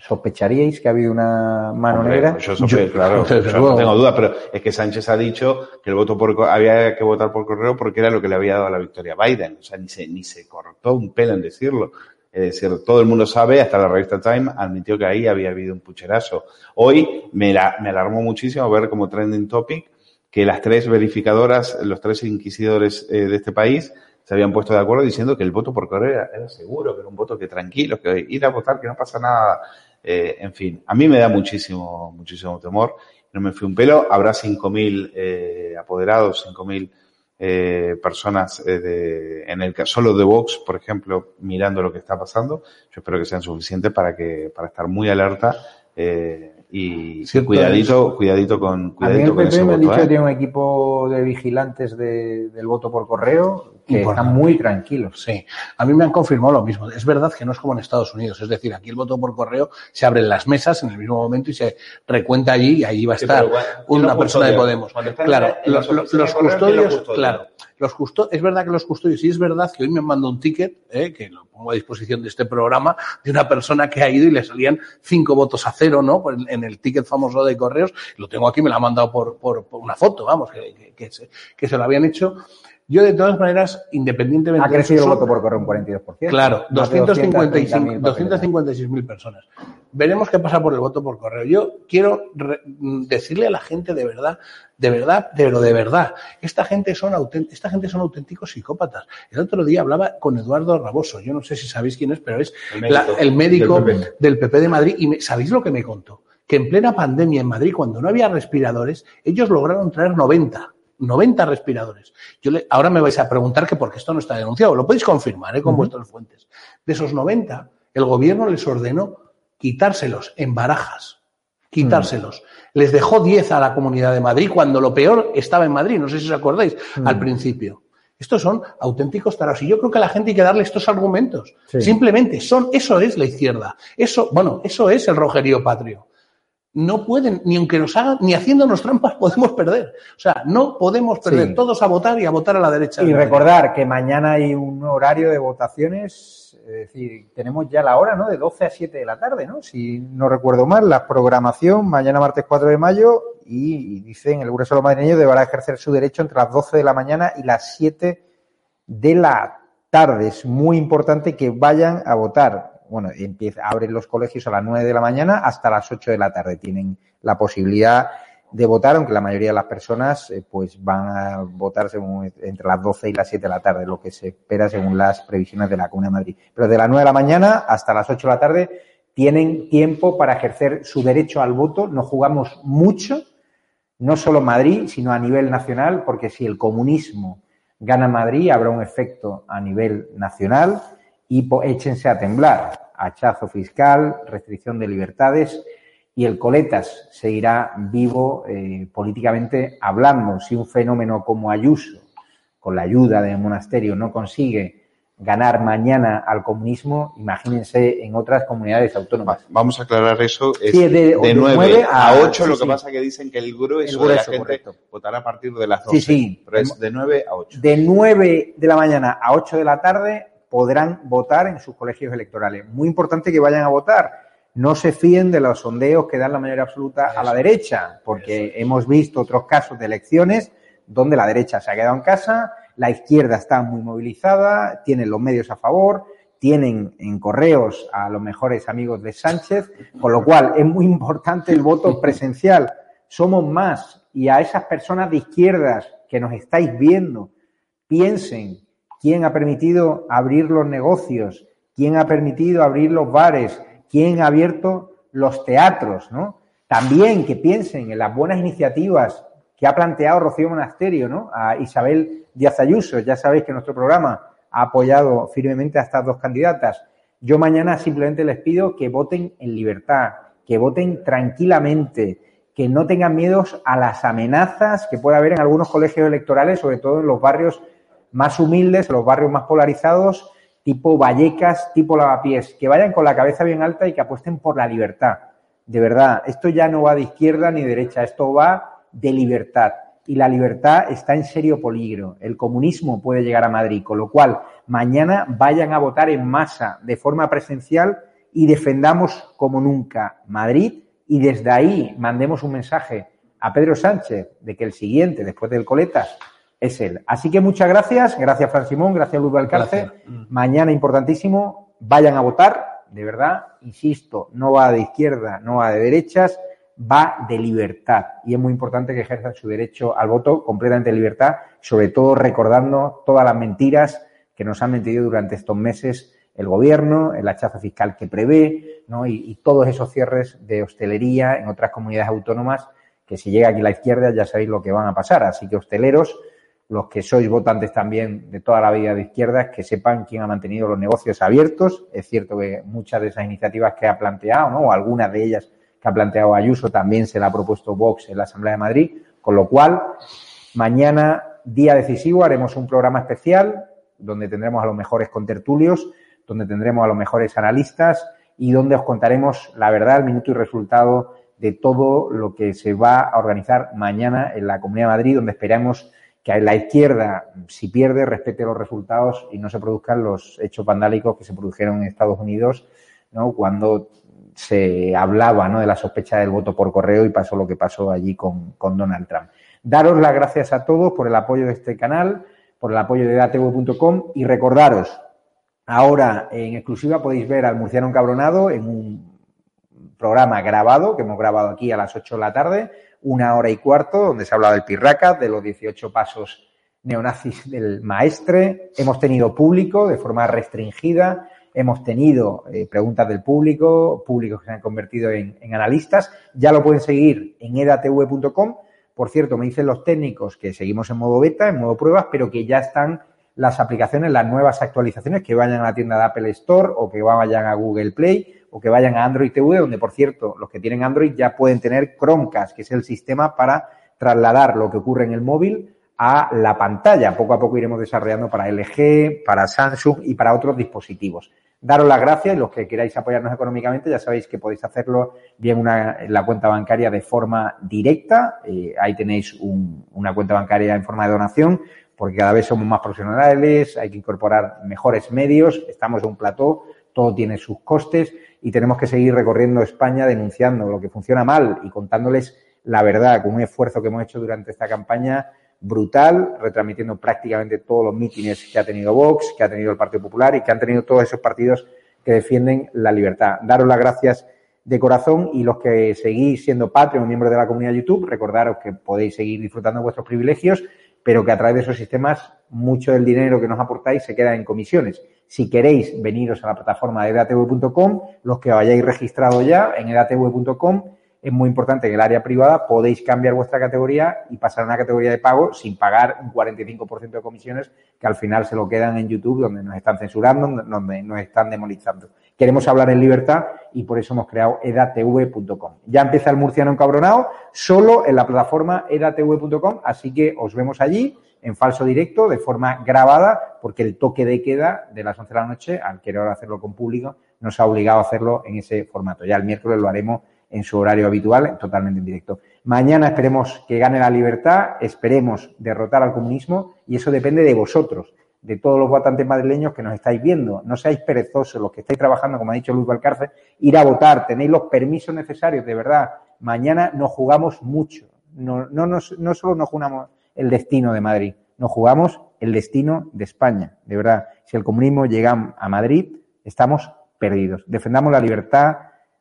¿Sospecharíais que ha habido una mano negra? Yo, sospecho, claro, yo no tengo duda, pero es que Sánchez ha dicho que el voto por había que votar por correo porque era lo que le había dado la victoria a Biden. O sea, ni se, ni se cortó un pelo en decirlo. Es decir, todo el mundo sabe, hasta la revista Time admitió que ahí había habido un pucherazo. Hoy me, me alarmó muchísimo ver como trending topic que las tres verificadoras, los tres inquisidores eh, de este país, se habían puesto de acuerdo diciendo que el voto por correo era, seguro, que era un voto que tranquilo, que ir a votar, que no pasa nada. Eh, en fin, a mí me da muchísimo, muchísimo temor. No me fui un pelo. Habrá 5.000 eh, apoderados, 5.000 eh, personas eh, de, en el solo de Vox, por ejemplo, mirando lo que está pasando. Yo espero que sean suficientes para que para estar muy alerta eh, y cuidadito, cuidadito con cuidadito a mí el PP me ha dicho que tiene un equipo de vigilantes de, del voto por correo que están muy tranquilos. Sí, a mí me han confirmado lo mismo. Es verdad que no es como en Estados Unidos, es decir, aquí el voto por correo se abren las mesas en el mismo momento y se recuenta allí y ahí va a estar una persona de Podemos. Claro, los, custodios, claro, los custodios, es verdad que los custodios, y es verdad que hoy me mandado un ticket, eh, que lo pongo a disposición de este programa, de una persona que ha ido y le salían cinco votos a cero, ¿no? En el ticket famoso de correos, lo tengo aquí, me lo ha mandado por, por, una foto, vamos, que, que, se, que se lo habían hecho Yo, de todas maneras, independientemente ha crecido el voto por correo un 42%. Claro, 256.000 personas. Veremos qué pasa por el voto por correo. Yo quiero decirle a la gente de verdad, de verdad, pero de verdad, esta gente son esta gente son auténticos psicópatas. El otro día hablaba con Eduardo Raboso, yo no sé si sabéis quién es, pero es el médico, del, PP. de Madrid y sabéis lo que me contó, que en plena pandemia en Madrid cuando no había respiradores, ellos lograron traer 90 90 respiradores. Yo le, ahora me vais a preguntar que por qué esto no está denunciado. Lo podéis confirmar ¿eh? con vuestras fuentes. De esos 90, el gobierno les ordenó quitárselos en barajas, quitárselos. Mm. Les dejó 10 a la Comunidad de Madrid cuando lo peor estaba en Madrid, no sé si os acordáis, al mm. principio. Estos son auténticos tarados. Y yo creo que a la gente hay que darle estos argumentos. Simplemente son, eso es la izquierda. Eso, bueno, eso es el rojerío patrio. No pueden, ni aunque nos hagan, ni haciéndonos trampas podemos perder. O sea, no podemos perder todos a votar y a votar a la derecha. Y recordar que mañana hay un horario de votaciones es decir, tenemos ya la hora, ¿no? De 12 a 7 de la tarde, ¿no? Si no recuerdo mal, la programación mañana martes 4 de mayo y, dicen el grueso madrileño deberá ejercer su derecho entre las 12 de la mañana y las 7 de la tarde. Es muy importante que vayan a votar. Bueno, empieza, abren los colegios a las 9 de la mañana hasta las 8 de la tarde. Tienen la posibilidad de votar, aunque la mayoría de las personas eh, pues van a votar según, entre las 12 y las 7 de la tarde, lo que se espera según las previsiones de la Comunidad de Madrid. Pero de las 9 de la mañana hasta las 8 de la tarde tienen tiempo para ejercer su derecho al voto. Nos jugamos mucho, no solo Madrid, sino a nivel nacional, porque si el comunismo gana Madrid, habrá un efecto a nivel nacional y échense a temblar. Hachazo fiscal, restricción de libertades y el Coletas seguirá vivo eh, políticamente hablando. Si un fenómeno como Ayuso, con la ayuda del monasterio, no consigue ganar mañana al comunismo, imagínense en otras comunidades autónomas. Vamos a aclarar eso. Es de, 9, a 8, lo que pasa que dicen que el grueso, de la gente votará a partir de las 12. Sí, sí. Pero es de 9 a 8. De 9 de la mañana a 8 de la tarde podrán votar en sus colegios electorales. Muy importante que vayan a votar no se fíen de los sondeos que dan la mayoría absoluta a la derecha, porque hemos visto otros casos de elecciones donde la derecha se ha quedado en casa, la izquierda está muy movilizada, tienen los medios a favor, tienen en correos a los mejores amigos de Sánchez, con lo cual es muy importante el voto presencial. Somos más y a esas personas de izquierdas que nos estáis viendo, piensen quién ha permitido abrir los negocios, quién ha permitido abrir los bares, quién ha abierto los teatros, ¿no? También que piensen en las buenas iniciativas que ha planteado Rocío Monasterio, ¿no? A Isabel Díaz Ayuso. Ya sabéis que nuestro programa ha apoyado firmemente a estas dos candidatas. Yo mañana simplemente les pido que voten en libertad, que voten tranquilamente, que no tengan miedos a las amenazas que puede haber en algunos colegios electorales, sobre todo en los barrios más humildes, los barrios más polarizados, tipo Vallecas, tipo Lavapiés, que vayan con la cabeza bien alta y que apuesten por la libertad. De verdad, esto ya no va de izquierda ni derecha, esto va de libertad. Y la libertad está en serio peligro. El comunismo puede llegar a Madrid, con lo cual mañana vayan a votar en masa, de forma presencial, y defendamos como nunca Madrid y desde ahí mandemos un mensaje a Pedro Sánchez de que el siguiente, después del Coletas, es él. Así que muchas gracias, gracias Fran Simón, gracias Luis Alcalce. Mañana importantísimo, vayan a votar, de verdad, insisto, no va de izquierda, no va de derechas, va de libertad. Y es muy importante que ejerzan su derecho al voto completamente de libertad, sobre todo recordando todas las mentiras que nos han mentido durante estos meses el gobierno, el hachazo fiscal que prevé, ¿no? y, y todos esos cierres de hostelería en otras comunidades autónomas que si llega aquí la izquierda ya sabéis lo que van a pasar. Así que hosteleros, los que sois votantes también de toda la vida de izquierdas, que sepan quién ha mantenido los negocios abiertos. Es cierto que muchas de esas iniciativas que ha planteado, ¿no? o algunas de ellas que ha planteado Ayuso, también se la ha propuesto Vox en la Asamblea de Madrid. Con lo cual, mañana, día decisivo, haremos un programa especial donde tendremos a los mejores contertulios, donde tendremos a los mejores analistas y donde os contaremos la verdad, el minuto y resultado de todo lo que se va a organizar mañana en la Comunidad de Madrid, donde esperamos que la izquierda, si pierde, respete los resultados y no se produzcan los hechos vandálicos que se produjeron en Estados Unidos, ¿no? Cuando se hablaba ¿no? de la sospecha del voto por correo y pasó lo que pasó allí con, con Donald Trump. Daros las gracias a todos por el apoyo de este canal. por el apoyo de datv.com y recordaros, ahora en exclusiva podéis ver al murciano encabronado en un programa grabado que hemos grabado aquí a las 8 de la tarde, una hora y cuarto, donde se habla del Pirraca, de los 18 pasos neonazis del maestre. Hemos tenido público de forma restringida, hemos tenido eh, preguntas del público, públicos que se han convertido en, en analistas. Ya lo pueden seguir en edatv.com. Por cierto, me dicen los técnicos que seguimos en modo beta, en modo pruebas, pero que ya están las aplicaciones, las nuevas actualizaciones, que vayan a la tienda de Apple Store o que vayan a Google Play o que vayan a Android TV, donde, por cierto, los que tienen Android ya pueden tener Chromecast, que es el sistema para trasladar lo que ocurre en el móvil a la pantalla. Poco a poco iremos desarrollando para LG, para Samsung y para otros dispositivos. Daros las gracias y los que queráis apoyarnos económicamente ya sabéis que podéis hacerlo bien una, en la cuenta bancaria de forma directa. Eh, ahí tenéis un, una cuenta bancaria en forma de donación porque cada vez somos más profesionales, hay que incorporar mejores medios, estamos en un plató, todo tiene sus costes y tenemos que seguir recorriendo España denunciando lo que funciona mal y contándoles la verdad con un esfuerzo que hemos hecho durante esta campaña brutal, retransmitiendo prácticamente todos los mítines que ha tenido Vox, que ha tenido el Partido Popular y que han tenido todos esos partidos que defienden la libertad. Daros las gracias de corazón y los que seguís siendo Patreon o miembros de la comunidad YouTube, recordaros que podéis seguir disfrutando de vuestros privilegios, pero que a través de esos sistemas mucho del dinero que nos aportáis se queda en comisiones. Si queréis veniros a la plataforma de edatv.com, los que hayáis registrado ya en edatv.com, es muy importante en el área privada podéis cambiar vuestra categoría y pasar a una categoría de pago sin pagar un 45% de comisiones que al final se lo quedan en YouTube donde nos están censurando, donde nos están demonizando. Queremos hablar en libertad y por eso hemos creado edatv.com. Ya empieza el murciano encabronado solo en la plataforma edatv.com, así que os vemos allí en falso directo, de forma grabada, porque el toque de queda de las 11 de la noche, al querer hacerlo con público, nos ha obligado a hacerlo en ese formato. Ya el miércoles lo haremos en su horario habitual, totalmente en directo. Mañana esperemos que gane la libertad, esperemos derrotar al comunismo y eso depende de vosotros, de todos los votantes madrileños que nos estáis viendo. No seáis perezosos, los que estáis trabajando, como ha dicho Luis Valcárcel, ir a votar, tenéis los permisos necesarios, de verdad. Mañana nos jugamos mucho. No, no, no solo nos jugamos el destino de Madrid, nos jugamos el destino de España, de verdad. Si el comunismo llega a Madrid, estamos perdidos. Defendamos la libertad,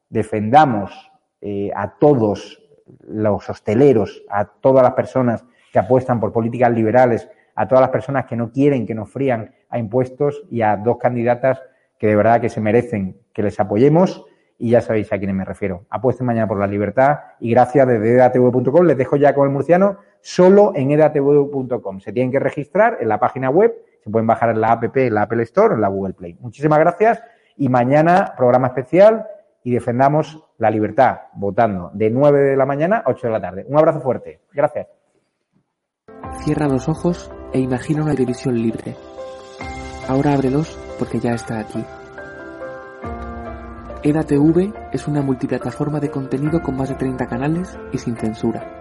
defendamos eh, a todos los hosteleros, a todas las personas que apuestan por políticas liberales, a todas las personas que no quieren que nos frían a impuestos y a dos candidatas que de verdad que se merecen que les apoyemos y ya sabéis a quiénes me refiero. Apuesten mañana por la libertad y gracias desde edatv.com. Les dejo ya con el murciano solo en edatv.com. Se tienen que registrar en la página web, se pueden bajar en la app, en la Apple Store en la Google Play. Muchísimas gracias y mañana programa especial y defendamos la libertad votando de 9 de la mañana a 8 de la tarde. Un abrazo fuerte. Gracias. Cierra los ojos e imagina una televisión libre. Ahora ábrelos porque ya está aquí. EDATV es una multiplataforma de contenido con más de 30 canales y sin censura